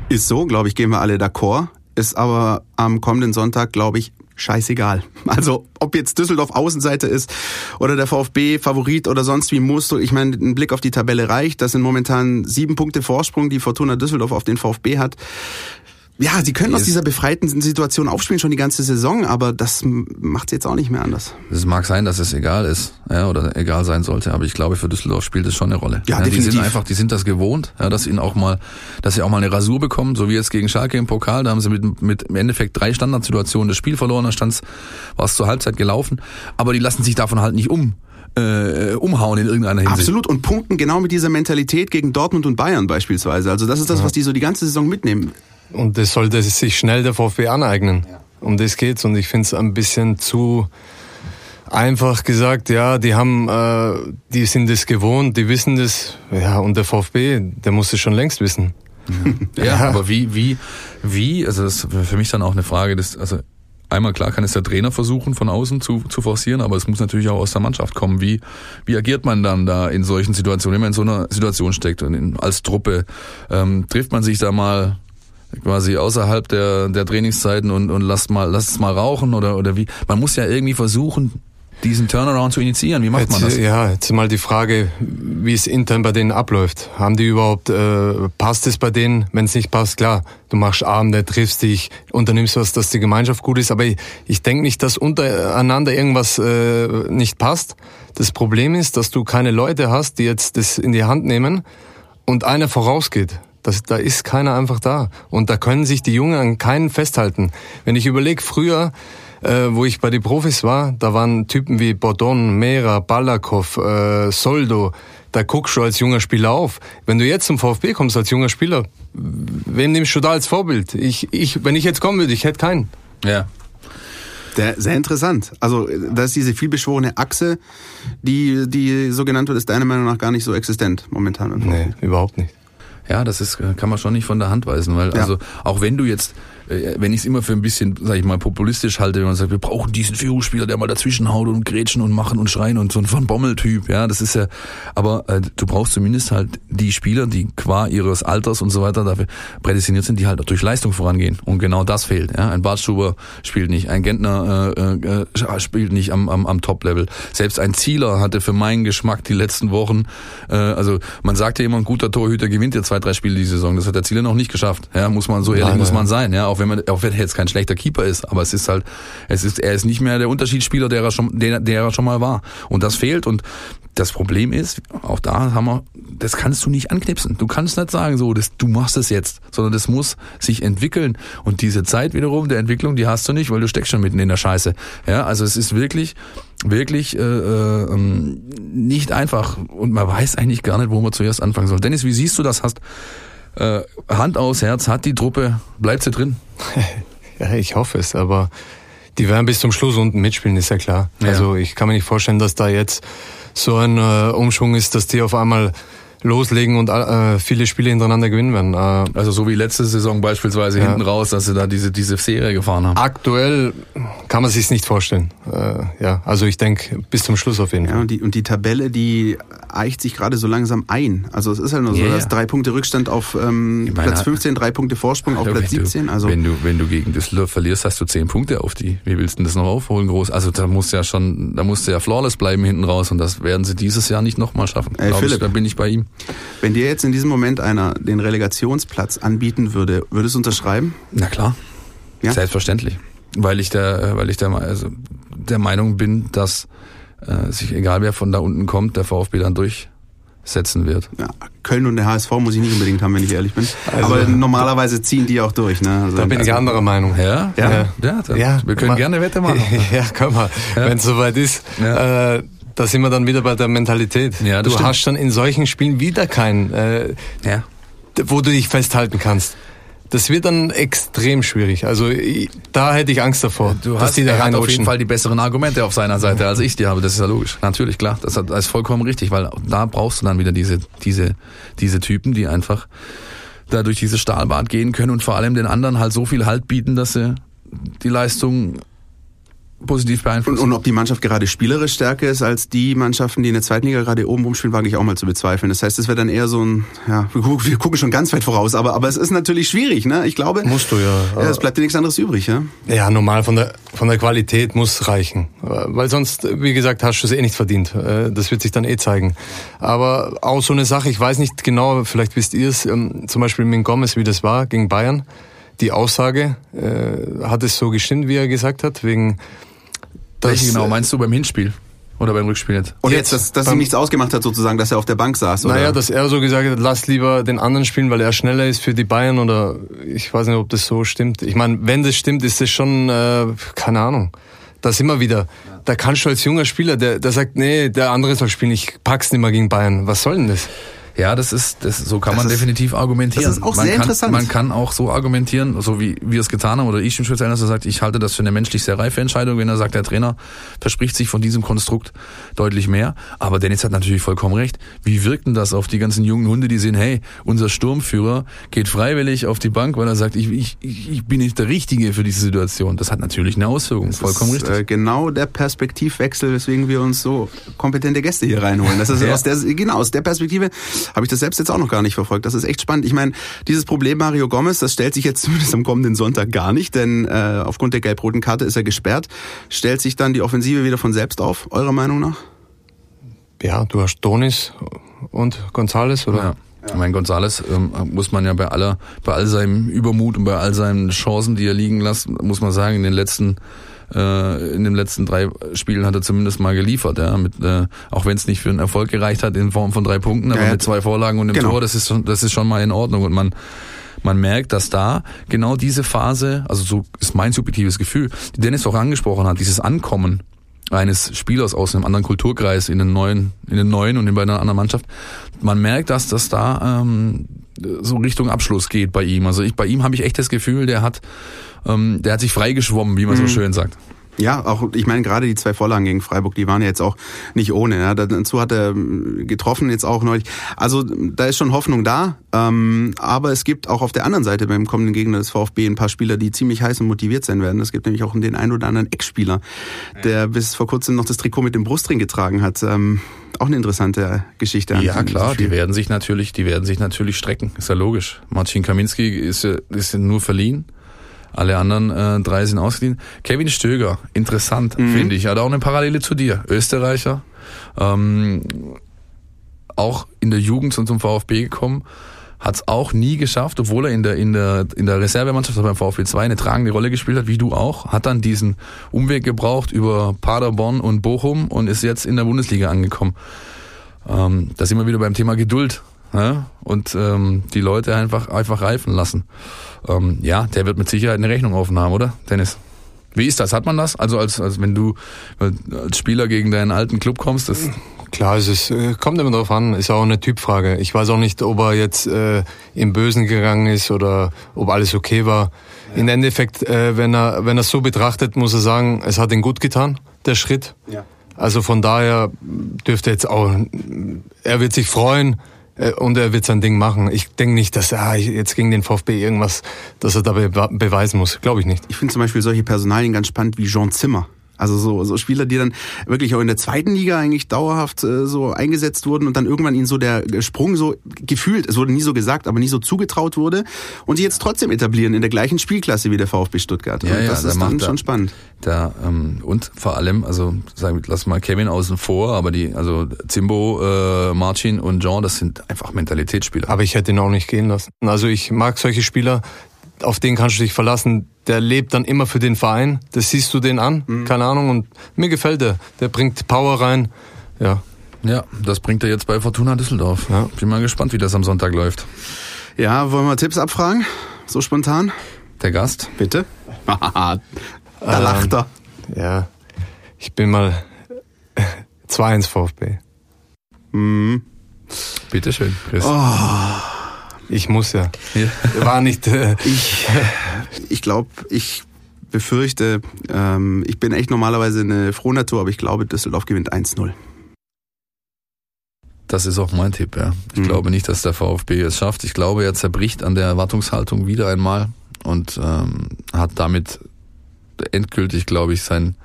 Ist so, glaube ich, gehen wir alle d'accord. Ist aber am kommenden Sonntag, glaube ich, scheißegal. Also ob jetzt Düsseldorf Außenseite ist oder der VfB Favorit oder sonst wie musst du, ich meine, ein Blick auf die Tabelle reicht. Das sind momentan sieben Punkte Vorsprung, die Fortuna Düsseldorf auf den VfB hat ja, sie können aus dieser befreiten Situation aufspielen schon die ganze Saison, aber das macht sie jetzt auch nicht mehr anders. Es mag sein, dass es egal ist, ja, oder egal sein sollte, aber ich glaube, für Düsseldorf spielt es schon eine Rolle. Ja, ja definitiv. Die sind einfach, die sind das gewohnt, ja, dass ihnen auch mal, dass sie auch mal eine Rasur bekommen, so wie jetzt gegen Schalke im Pokal, da haben sie mit, mit im Endeffekt drei Standardsituationen das Spiel verloren, da stand's, war es zur Halbzeit gelaufen, aber die lassen sich davon halt nicht um äh, umhauen in irgendeiner Hinsicht. Absolut und punkten genau mit dieser Mentalität gegen Dortmund und Bayern beispielsweise. Also das ist das, was die so die ganze Saison mitnehmen. Und das sollte sich schnell der VfB aneignen. Ja. Um das geht's. Und ich finde es ein bisschen zu einfach gesagt, ja, die haben, äh, die sind das gewohnt, die wissen das. Ja, und der VfB, der muss es schon längst wissen. ja, ja, aber wie, wie, wie, also das ist für mich dann auch eine Frage, dass, also einmal klar kann es der Trainer versuchen, von außen zu, zu forcieren, aber es muss natürlich auch aus der Mannschaft kommen. Wie, wie agiert man dann da in solchen Situationen, wenn man in so einer Situation steckt und in, als Truppe? Ähm, trifft man sich da mal quasi außerhalb der, der Trainingszeiten und, und lasst mal, lasst es mal rauchen oder, oder wie? Man muss ja irgendwie versuchen, diesen Turnaround zu initiieren. Wie macht jetzt, man das? Ja, jetzt mal die Frage, wie es intern bei denen abläuft. Haben die überhaupt, äh, passt es bei denen? Wenn es nicht passt, klar, du machst Abende, triffst dich, unternimmst was, dass die Gemeinschaft gut ist. Aber ich, ich denke nicht, dass untereinander irgendwas äh, nicht passt. Das Problem ist, dass du keine Leute hast, die jetzt das in die Hand nehmen und einer vorausgeht. Das, da ist keiner einfach da. Und da können sich die Jungen an keinen festhalten. Wenn ich überlege, früher, äh, wo ich bei den Profis war, da waren Typen wie Bordon, Mera, Balakov, äh, Soldo. Da guckst du als junger Spieler auf. Wenn du jetzt zum VfB kommst als junger Spieler, wen nimmst du da als Vorbild? Ich, ich, wenn ich jetzt kommen würde, ich hätte keinen. Ja. Der, sehr interessant. Also, da ist diese vielbeschworene Achse, die, die so genannt wird, ist deiner Meinung nach gar nicht so existent momentan. Nee, überhaupt nicht. Ja, das ist, kann man schon nicht von der Hand weisen, weil, ja. also, auch wenn du jetzt äh, wenn ich es immer für ein bisschen, sag ich mal, populistisch halte, wenn man sagt, wir brauchen diesen Führungsspieler, der mal dazwischen haut und grätschen und machen und schreien und so ein Von Bommel-Typ, ja, das ist ja, aber äh, du brauchst zumindest halt die Spieler, die qua ihres Alters und so weiter dafür prädestiniert sind, die halt durch Leistung vorangehen. Und genau das fehlt, ja, ein Bartstuber spielt nicht, ein Gentner äh, äh, spielt nicht am, am, am Top-Level, selbst ein Zieler hatte für meinen Geschmack die letzten Wochen, äh, also man sagt ja immer, ein guter Torhüter gewinnt ja zwei, drei Spiele die Saison, das hat der Zieler noch nicht geschafft, ja, muss man so ehrlich Nein, muss man sein, ja, auch wenn man, auch wenn er jetzt kein schlechter Keeper ist, aber es ist halt, es ist, er ist nicht mehr der Unterschiedsspieler, der er schon, der, der er schon mal war. Und das fehlt. Und das Problem ist, auch da haben wir, das kannst du nicht anknipsen. Du kannst nicht sagen, so, das, du machst es jetzt, sondern das muss sich entwickeln. Und diese Zeit wiederum der Entwicklung, die hast du nicht, weil du steckst schon mitten in der Scheiße. Ja, also es ist wirklich, wirklich äh, äh, nicht einfach. Und man weiß eigentlich gar nicht, wo man zuerst anfangen soll. Dennis, wie siehst du das? Hast äh, Hand aus Herz, hat die Truppe, bleibt sie drin? Ja, ich hoffe es, aber die werden bis zum Schluss unten mitspielen, ist ja klar. Ja. Also ich kann mir nicht vorstellen, dass da jetzt so ein äh, Umschwung ist, dass die auf einmal loslegen und äh, viele Spiele hintereinander gewinnen werden. Äh, also so wie letzte Saison beispielsweise ja. hinten raus, dass sie da diese, diese Serie gefahren haben. Aktuell kann man sich nicht vorstellen. Äh, ja, also ich denke bis zum Schluss auf jeden Fall. Ja, und die, und die Tabelle, die eicht sich gerade so langsam ein. Also es ist ja nur so, yeah. dass drei Punkte Rückstand auf ähm, meine, Platz 15, drei Punkte Vorsprung auf Platz 17. Du, also wenn du wenn du gegen Düsseldorf verlierst, hast du zehn Punkte auf die. Wie willst du denn das noch aufholen groß? Also da musst ja schon, da musst du ja flawless bleiben hinten raus und das werden sie dieses Jahr nicht nochmal schaffen. Ey, Philipp, ich, da bin ich bei ihm. Wenn dir jetzt in diesem Moment einer den Relegationsplatz anbieten würde, würdest du unterschreiben? Na klar. Ja? Selbstverständlich. Weil ich der, weil ich der, also der Meinung bin, dass äh, sich egal wer von da unten kommt, der VfB dann durchsetzen wird. Ja, Köln und der HSV muss ich nicht unbedingt haben, wenn ich ehrlich bin. Also, Aber normalerweise ziehen die auch durch. Ne? Also, da bin ich also, anderer Meinung. Ja, ja, ja. ja, ja wir können gerne Wette machen. ja, komm mal, ja. wenn es soweit ist. Ja. Äh, da sind wir dann wieder bei der Mentalität. Ja, du stimmt. hast dann in solchen Spielen wieder keinen, äh, ja. wo du dich festhalten kannst. Das wird dann extrem schwierig. Also da hätte ich Angst davor. Du hast, die da hat auf jeden Fall die besseren Argumente auf seiner Seite, als ich die habe. Das ist ja logisch. Natürlich, klar. Das ist vollkommen richtig, weil da brauchst du dann wieder diese, diese, diese Typen, die einfach da durch dieses Stahlbad gehen können und vor allem den anderen halt so viel Halt bieten, dass sie die Leistung positiv beeinflussen. Und, und ob die Mannschaft gerade spielerisch stärker ist als die Mannschaften, die in der zweiten Liga gerade oben rumspielen, wage ich auch mal zu bezweifeln. Das heißt, es wäre dann eher so ein, ja, wir gucken schon ganz weit voraus, aber, aber es ist natürlich schwierig, ne? Ich glaube. Musst du ja. ja es bleibt dir nichts anderes übrig, ja? Ja, normal von der, von der Qualität muss reichen. Weil sonst, wie gesagt, hast du es eh nicht verdient. Äh, das wird sich dann eh zeigen. Aber auch so eine Sache, ich weiß nicht genau, vielleicht wisst ihr es, ähm, zum Beispiel mit Gomez, wie das war gegen Bayern die Aussage, äh, hat es so gestimmt, wie er gesagt hat, wegen welche genau meinst du beim Hinspiel? Oder beim Rückspiel jetzt? Und jetzt, dass, dass ihm nichts ausgemacht hat sozusagen, dass er auf der Bank saß, oder? Naja, dass er so gesagt hat, lass lieber den anderen spielen, weil er schneller ist für die Bayern oder ich weiß nicht, ob das so stimmt. Ich meine, wenn das stimmt, ist das schon, äh, keine Ahnung. Das immer wieder. Da kannst du als junger Spieler, der, der sagt, nee, der andere soll spielen, ich pack's nicht mehr gegen Bayern. Was soll denn das? Ja, das ist, das, so kann das man ist, definitiv argumentieren. Das ist auch man sehr kann, interessant. Man kann auch so argumentieren, so wie wir es getan haben, oder ich im Speziellen, dass er sagt, ich halte das für eine menschlich sehr reife Entscheidung, wenn er sagt, der Trainer verspricht sich von diesem Konstrukt deutlich mehr. Aber Dennis hat natürlich vollkommen recht. Wie wirkt denn das auf die ganzen jungen Hunde, die sehen, hey, unser Sturmführer geht freiwillig auf die Bank, weil er sagt, ich, ich, ich bin nicht der Richtige für diese Situation. Das hat natürlich eine Auswirkung, das vollkommen ist, richtig. Äh, genau der Perspektivwechsel, weswegen wir uns so kompetente Gäste hier reinholen. Das ist ja. aus der, genau, aus der Perspektive habe ich das selbst jetzt auch noch gar nicht verfolgt. Das ist echt spannend. Ich meine, dieses Problem Mario Gomez, das stellt sich jetzt zumindest am kommenden Sonntag gar nicht, denn äh, aufgrund der gelb-roten Karte ist er gesperrt. Stellt sich dann die Offensive wieder von selbst auf, eurer Meinung nach? Ja, du hast Donis und Gonzales, oder? Ja. Ja. Mein Gonzales ähm, muss man ja bei aller, bei all seinem Übermut und bei all seinen Chancen, die er liegen lässt, muss man sagen, in den letzten äh, in den letzten drei Spielen hat er zumindest mal geliefert, ja, mit, äh, auch wenn es nicht für einen Erfolg gereicht hat in Form von drei Punkten, aber ja, mit zwei Vorlagen und einem genau. Tor, das ist, das ist schon mal in Ordnung. Und man man merkt, dass da genau diese Phase, also so ist mein subjektives Gefühl, die Dennis auch angesprochen hat, dieses Ankommen eines Spielers aus einem anderen Kulturkreis in den neuen, in den neuen und in bei einer anderen Mannschaft. Man merkt, dass das da ähm, so Richtung Abschluss geht bei ihm. Also ich, bei ihm habe ich echt das Gefühl, der hat, ähm, der hat sich freigeschwommen, wie man mhm. so schön sagt. Ja, auch ich meine gerade die zwei Vorlagen gegen Freiburg, die waren ja jetzt auch nicht ohne. Ja. Dazu hat er ähm, getroffen jetzt auch neulich. Also da ist schon Hoffnung da. Ähm, aber es gibt auch auf der anderen Seite beim kommenden Gegner des VfB ein paar Spieler, die ziemlich heiß und motiviert sein werden. Es gibt nämlich auch den einen oder anderen Ex-Spieler, der bis vor kurzem noch das Trikot mit dem Brustring getragen hat. Ähm, auch eine interessante Geschichte. Ja klar, die werden sich natürlich, die werden sich natürlich strecken. Ist ja logisch. Marcin Kaminski ist, ist nur verliehen. Alle anderen äh, drei sind ausgeliehen. Kevin Stöger, interessant, mhm. finde ich. Hat auch eine Parallele zu dir. Österreicher. Ähm, auch in der Jugend zum VfB gekommen. Hat es auch nie geschafft, obwohl er in der, in der, in der Reservemannschaft beim VfB 2 eine tragende Rolle gespielt hat, wie du auch. Hat dann diesen Umweg gebraucht über Paderborn und Bochum und ist jetzt in der Bundesliga angekommen. Ähm, da sind wir wieder beim Thema Geduld. Ja? Und ähm, die Leute einfach, einfach reifen lassen ähm, ja, der wird mit Sicherheit eine Rechnung offen haben, oder, Dennis? Wie ist das? Hat man das? Also als, als wenn du als Spieler gegen deinen alten Club kommst, das Klar, es ist, äh, kommt immer drauf an, ist auch eine Typfrage. Ich weiß auch nicht, ob er jetzt äh, im Bösen gegangen ist oder ob alles okay war. Ja. Im Endeffekt, äh, wenn er wenn er so betrachtet, muss er sagen, es hat ihn gut getan, der Schritt. Ja. Also von daher dürfte jetzt auch, er wird sich freuen, und er wird sein Ding machen. Ich denke nicht, dass er ah, jetzt gegen den VfB irgendwas, dass er da beweisen muss. Glaube ich nicht. Ich finde zum Beispiel solche Personalien ganz spannend wie Jean Zimmer. Also so, so Spieler, die dann wirklich auch in der zweiten Liga eigentlich dauerhaft äh, so eingesetzt wurden und dann irgendwann ihnen so der Sprung so gefühlt, es wurde nie so gesagt, aber nie so zugetraut wurde und die jetzt trotzdem etablieren in der gleichen Spielklasse wie der VfB Stuttgart. Ja, und ja, das ist dann schon spannend. Da, ähm, und vor allem, also sagen, lass mal Kevin außen vor, aber die, also Zimbo, äh, Marcin und Jean, das sind einfach Mentalitätsspieler. Aber ich hätte ihn auch nicht gehen lassen. Also ich mag solche Spieler, auf den kannst du dich verlassen. Der lebt dann immer für den Verein. Das siehst du den an. Mhm. Keine Ahnung. Und mir gefällt der. Der bringt Power rein. Ja. Ja, das bringt er jetzt bei Fortuna Düsseldorf. Ja. Bin mal gespannt, wie das am Sonntag läuft. Ja, wollen wir Tipps abfragen? So spontan? Der Gast? Bitte? da lacht er. Ähm, ja. Ich bin mal 2-1 VfB. Mhm. Bitteschön, Chris. Oh. Ich muss ja. ja. War nicht. Äh ich ich glaube, ich befürchte, ähm, ich bin echt normalerweise eine Frohnatur, aber ich glaube, Düsseldorf gewinnt 1-0. Das ist auch mein Tipp, ja. Ich mhm. glaube nicht, dass der VfB es schafft. Ich glaube, er zerbricht an der Erwartungshaltung wieder einmal und ähm, hat damit endgültig, glaube ich, sein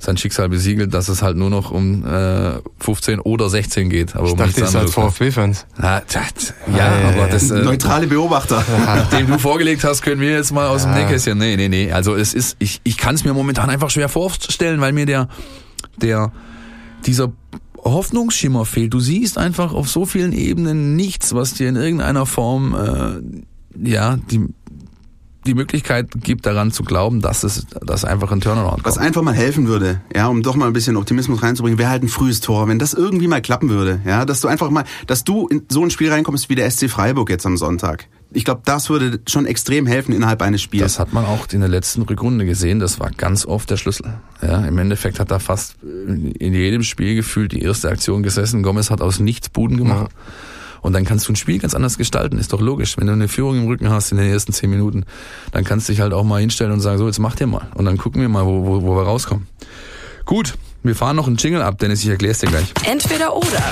sein Schicksal besiegelt, dass es halt nur noch um äh, 15 oder 16 geht. Aber ich um dachte, ihr seid VfB-Fans. Ja, ja, aber das... Äh, Neutrale Beobachter. Nachdem du vorgelegt hast, können wir jetzt mal aus dem Nähkästchen... Nee, nee, nee. Also es ist... Ich, ich kann es mir momentan einfach schwer vorstellen, weil mir der... der dieser Hoffnungsschimmer fehlt. Du siehst einfach auf so vielen Ebenen nichts, was dir in irgendeiner Form... Äh, ja, die die Möglichkeit gibt, daran zu glauben, dass es dass einfach ein Turnaround kommt. Was einfach mal helfen würde, ja, um doch mal ein bisschen Optimismus reinzubringen, wäre halt ein frühes Tor. Wenn das irgendwie mal klappen würde, ja, dass du einfach mal, dass du in so ein Spiel reinkommst wie der SC Freiburg jetzt am Sonntag. Ich glaube, das würde schon extrem helfen innerhalb eines Spiels. Das hat man auch in der letzten Rückrunde gesehen. Das war ganz oft der Schlüssel. Ja, Im Endeffekt hat da fast in jedem Spiel gefühlt die erste Aktion gesessen. Gomez hat aus nichts Buden gemacht. Ja. Und dann kannst du ein Spiel ganz anders gestalten, ist doch logisch. Wenn du eine Führung im Rücken hast in den ersten zehn Minuten, dann kannst du dich halt auch mal hinstellen und sagen, so, jetzt mach dir mal. Und dann gucken wir mal, wo, wo, wo wir rauskommen. Gut, wir fahren noch einen Jingle ab, Dennis, ich erklär's dir gleich. Entweder oder.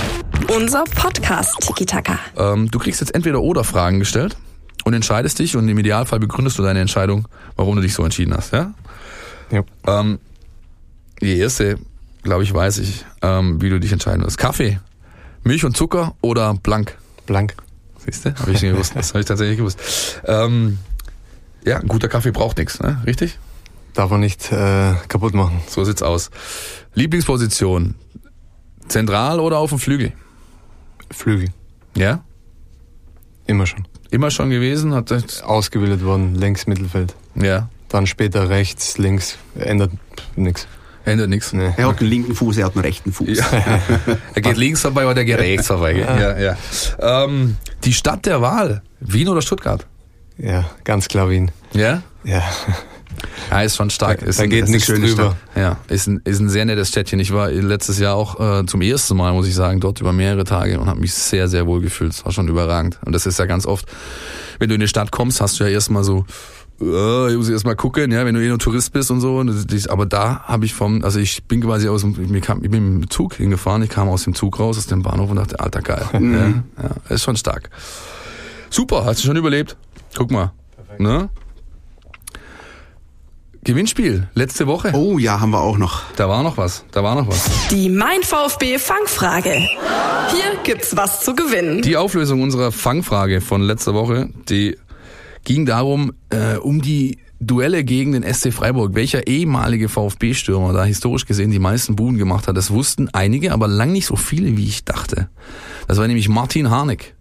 Unser Podcast Tiki Taka. Ähm, du kriegst jetzt entweder oder Fragen gestellt und entscheidest dich und im Idealfall begründest du deine Entscheidung, warum du dich so entschieden hast, ja? Ja. Ähm, die erste, glaube ich, weiß ich, ähm, wie du dich entscheiden wirst. Kaffee Milch und Zucker oder blank? Blank. Siehst du? Habe ich nicht gewusst. Das habe ich tatsächlich gewusst. Ähm, ja, ein guter Kaffee braucht nichts, ne? Richtig? Darf man nicht äh, kaputt machen. So sieht's aus. Lieblingsposition. Zentral oder auf dem Flügel? Flügel. Ja? Immer schon. Immer schon gewesen? Hat Ausgebildet worden, längs Mittelfeld. Ja. Dann später rechts, links, ändert nichts. Ändert nichts. Nee. Er hat einen linken Fuß, er hat einen rechten Fuß. Ja. er geht links vorbei oder er geht rechts vorbei. Ja, ja. Ähm, die Stadt der Wahl, Wien oder Stuttgart? Ja, ganz klar Wien. Ja? Ja. Ja, ist schon stark. Da, ist da ein, geht nichts drüber. Ja, ist ein, ist ein sehr nettes Städtchen. Ich war letztes Jahr auch äh, zum ersten Mal, muss ich sagen, dort über mehrere Tage und habe mich sehr, sehr wohl gefühlt. Es war schon überragend. Und das ist ja ganz oft, wenn du in die Stadt kommst, hast du ja erstmal so äh, ich muss erst mal gucken, ja, wenn du eh nur Tourist bist und so. Aber da habe ich vom, also ich bin quasi aus dem, ich, kam, ich bin im Zug hingefahren, ich kam aus dem Zug raus, aus dem Bahnhof und dachte, alter geil. Mhm. Ja, ja, ist schon stark. Super, hast du schon überlebt? Guck mal. Perfekt. Ne? Gewinnspiel, letzte Woche. Oh ja, haben wir auch noch. Da war noch was, da war noch was. Die Mein VfB Fangfrage. Hier gibt's was zu gewinnen. Die Auflösung unserer Fangfrage von letzter Woche, die ging darum, äh, um die Duelle gegen den SC Freiburg. Welcher ehemalige VfB-Stürmer da historisch gesehen die meisten Buden gemacht hat, das wussten einige, aber lang nicht so viele, wie ich dachte. Das war nämlich Martin Harnik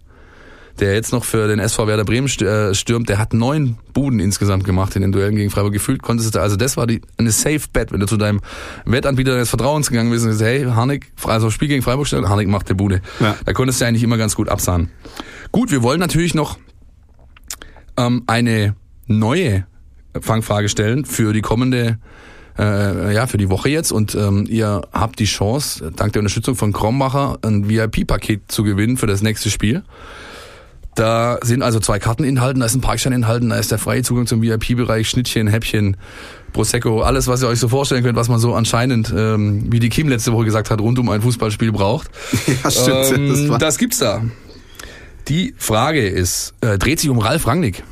der jetzt noch für den SV Werder Bremen äh, stürmt, der hat neun Buden insgesamt gemacht in den Duellen gegen Freiburg. Gefühlt konntest du, also das war die, eine Safe Bet, wenn du zu deinem Wettanbieter des Vertrauens gegangen bist und gesagt, hey, Harnik, also Spiel gegen Freiburg stellen, Harnik macht der Bude. Ja. Da konntest du eigentlich immer ganz gut absahen. Gut, wir wollen natürlich noch ähm, eine neue Fangfrage stellen für die kommende äh, ja, für die Woche jetzt und ähm, ihr habt die Chance, dank der Unterstützung von Krombacher ein VIP-Paket zu gewinnen für das nächste Spiel. Da sind also zwei Karten enthalten, da ist ein Parkschein enthalten, da ist der freie Zugang zum VIP-Bereich, Schnittchen, Häppchen, Prosecco, alles, was ihr euch so vorstellen könnt, was man so anscheinend, ähm, wie die Kim letzte Woche gesagt hat, rund um ein Fußballspiel braucht. Ja, stimmt. Ähm, das, das, gibt's da. Die Frage ist, äh, dreht sich um Ralf Rangnick,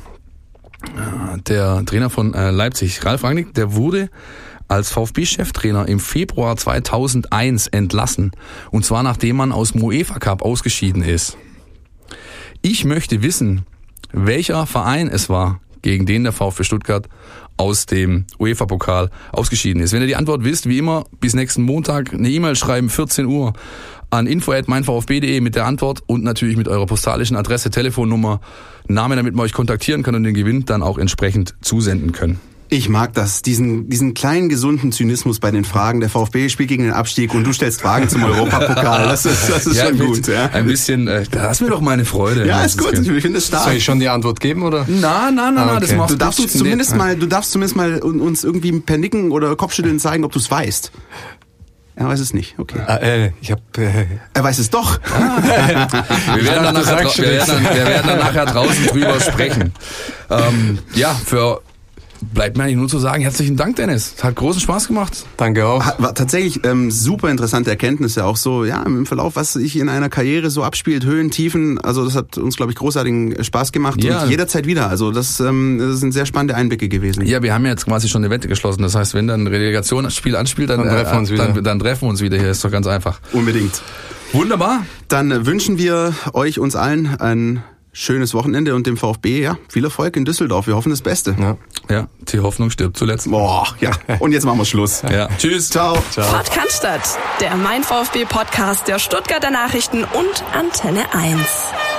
äh, der Trainer von äh, Leipzig. Ralf Rangnick, der wurde als VfB-Cheftrainer im Februar 2001 entlassen. Und zwar nachdem man aus dem UEFA Cup ausgeschieden ist. Ich möchte wissen, welcher Verein es war, gegen den der VfB Stuttgart aus dem UEFA-Pokal ausgeschieden ist. Wenn ihr die Antwort wisst, wie immer, bis nächsten Montag eine E-Mail schreiben, 14 Uhr, an info.meinvfb.de mit der Antwort und natürlich mit eurer postalischen Adresse, Telefonnummer, Name, damit man euch kontaktieren kann und den Gewinn dann auch entsprechend zusenden können. Ich mag das, diesen, diesen kleinen gesunden Zynismus bei den Fragen. Der VfB spielt gegen den Abstieg und du stellst Fragen zum Europapokal. Das ist, das ist ja, schon gut. Ja. Ein bisschen, äh, da hast mir doch meine Freude. Ja, ist gut. Ich finde es stark. Soll ich schon die Antwort geben oder? Na, na, na, ah, okay. das machst du. Darfst uns zumindest mal, du darfst zumindest mal uns irgendwie per Nicken oder Kopfschütteln zeigen, ob du es weißt. Er weiß es nicht. Okay. Ah, äh, ich hab, äh, er weiß es doch. Ah. wir, werden dann nachher, wir, werden dann, wir werden dann nachher draußen drüber sprechen. Ähm, ja, für bleibt mir eigentlich nur zu sagen, herzlichen Dank, Dennis. Es hat großen Spaß gemacht. Danke auch. War tatsächlich ähm, super interessante Erkenntnisse, auch so, ja, im Verlauf, was sich in einer Karriere so abspielt, Höhen, Tiefen, also das hat uns, glaube ich, großartigen Spaß gemacht ja. und jederzeit wieder. Also das, ähm, das sind sehr spannende Einblicke gewesen. Ja, wir haben jetzt quasi schon eine Wette geschlossen. Das heißt, wenn dann ein Relegationsspiel anspielt, dann, dann, treffen, wir uns wieder. Dann, dann treffen wir uns wieder hier. Ist doch ganz einfach. Unbedingt. Wunderbar. Dann wünschen wir euch, uns allen, ein schönes Wochenende und dem VfB, ja, viel Erfolg in Düsseldorf. Wir hoffen das Beste. Ja, ja die Hoffnung stirbt zuletzt. Boah, ja. Und jetzt machen wir Schluss. Ja. Tschüss. Ciao. Ciao. Cannstatt, der Mein VfB Podcast der Stuttgarter Nachrichten und Antenne 1.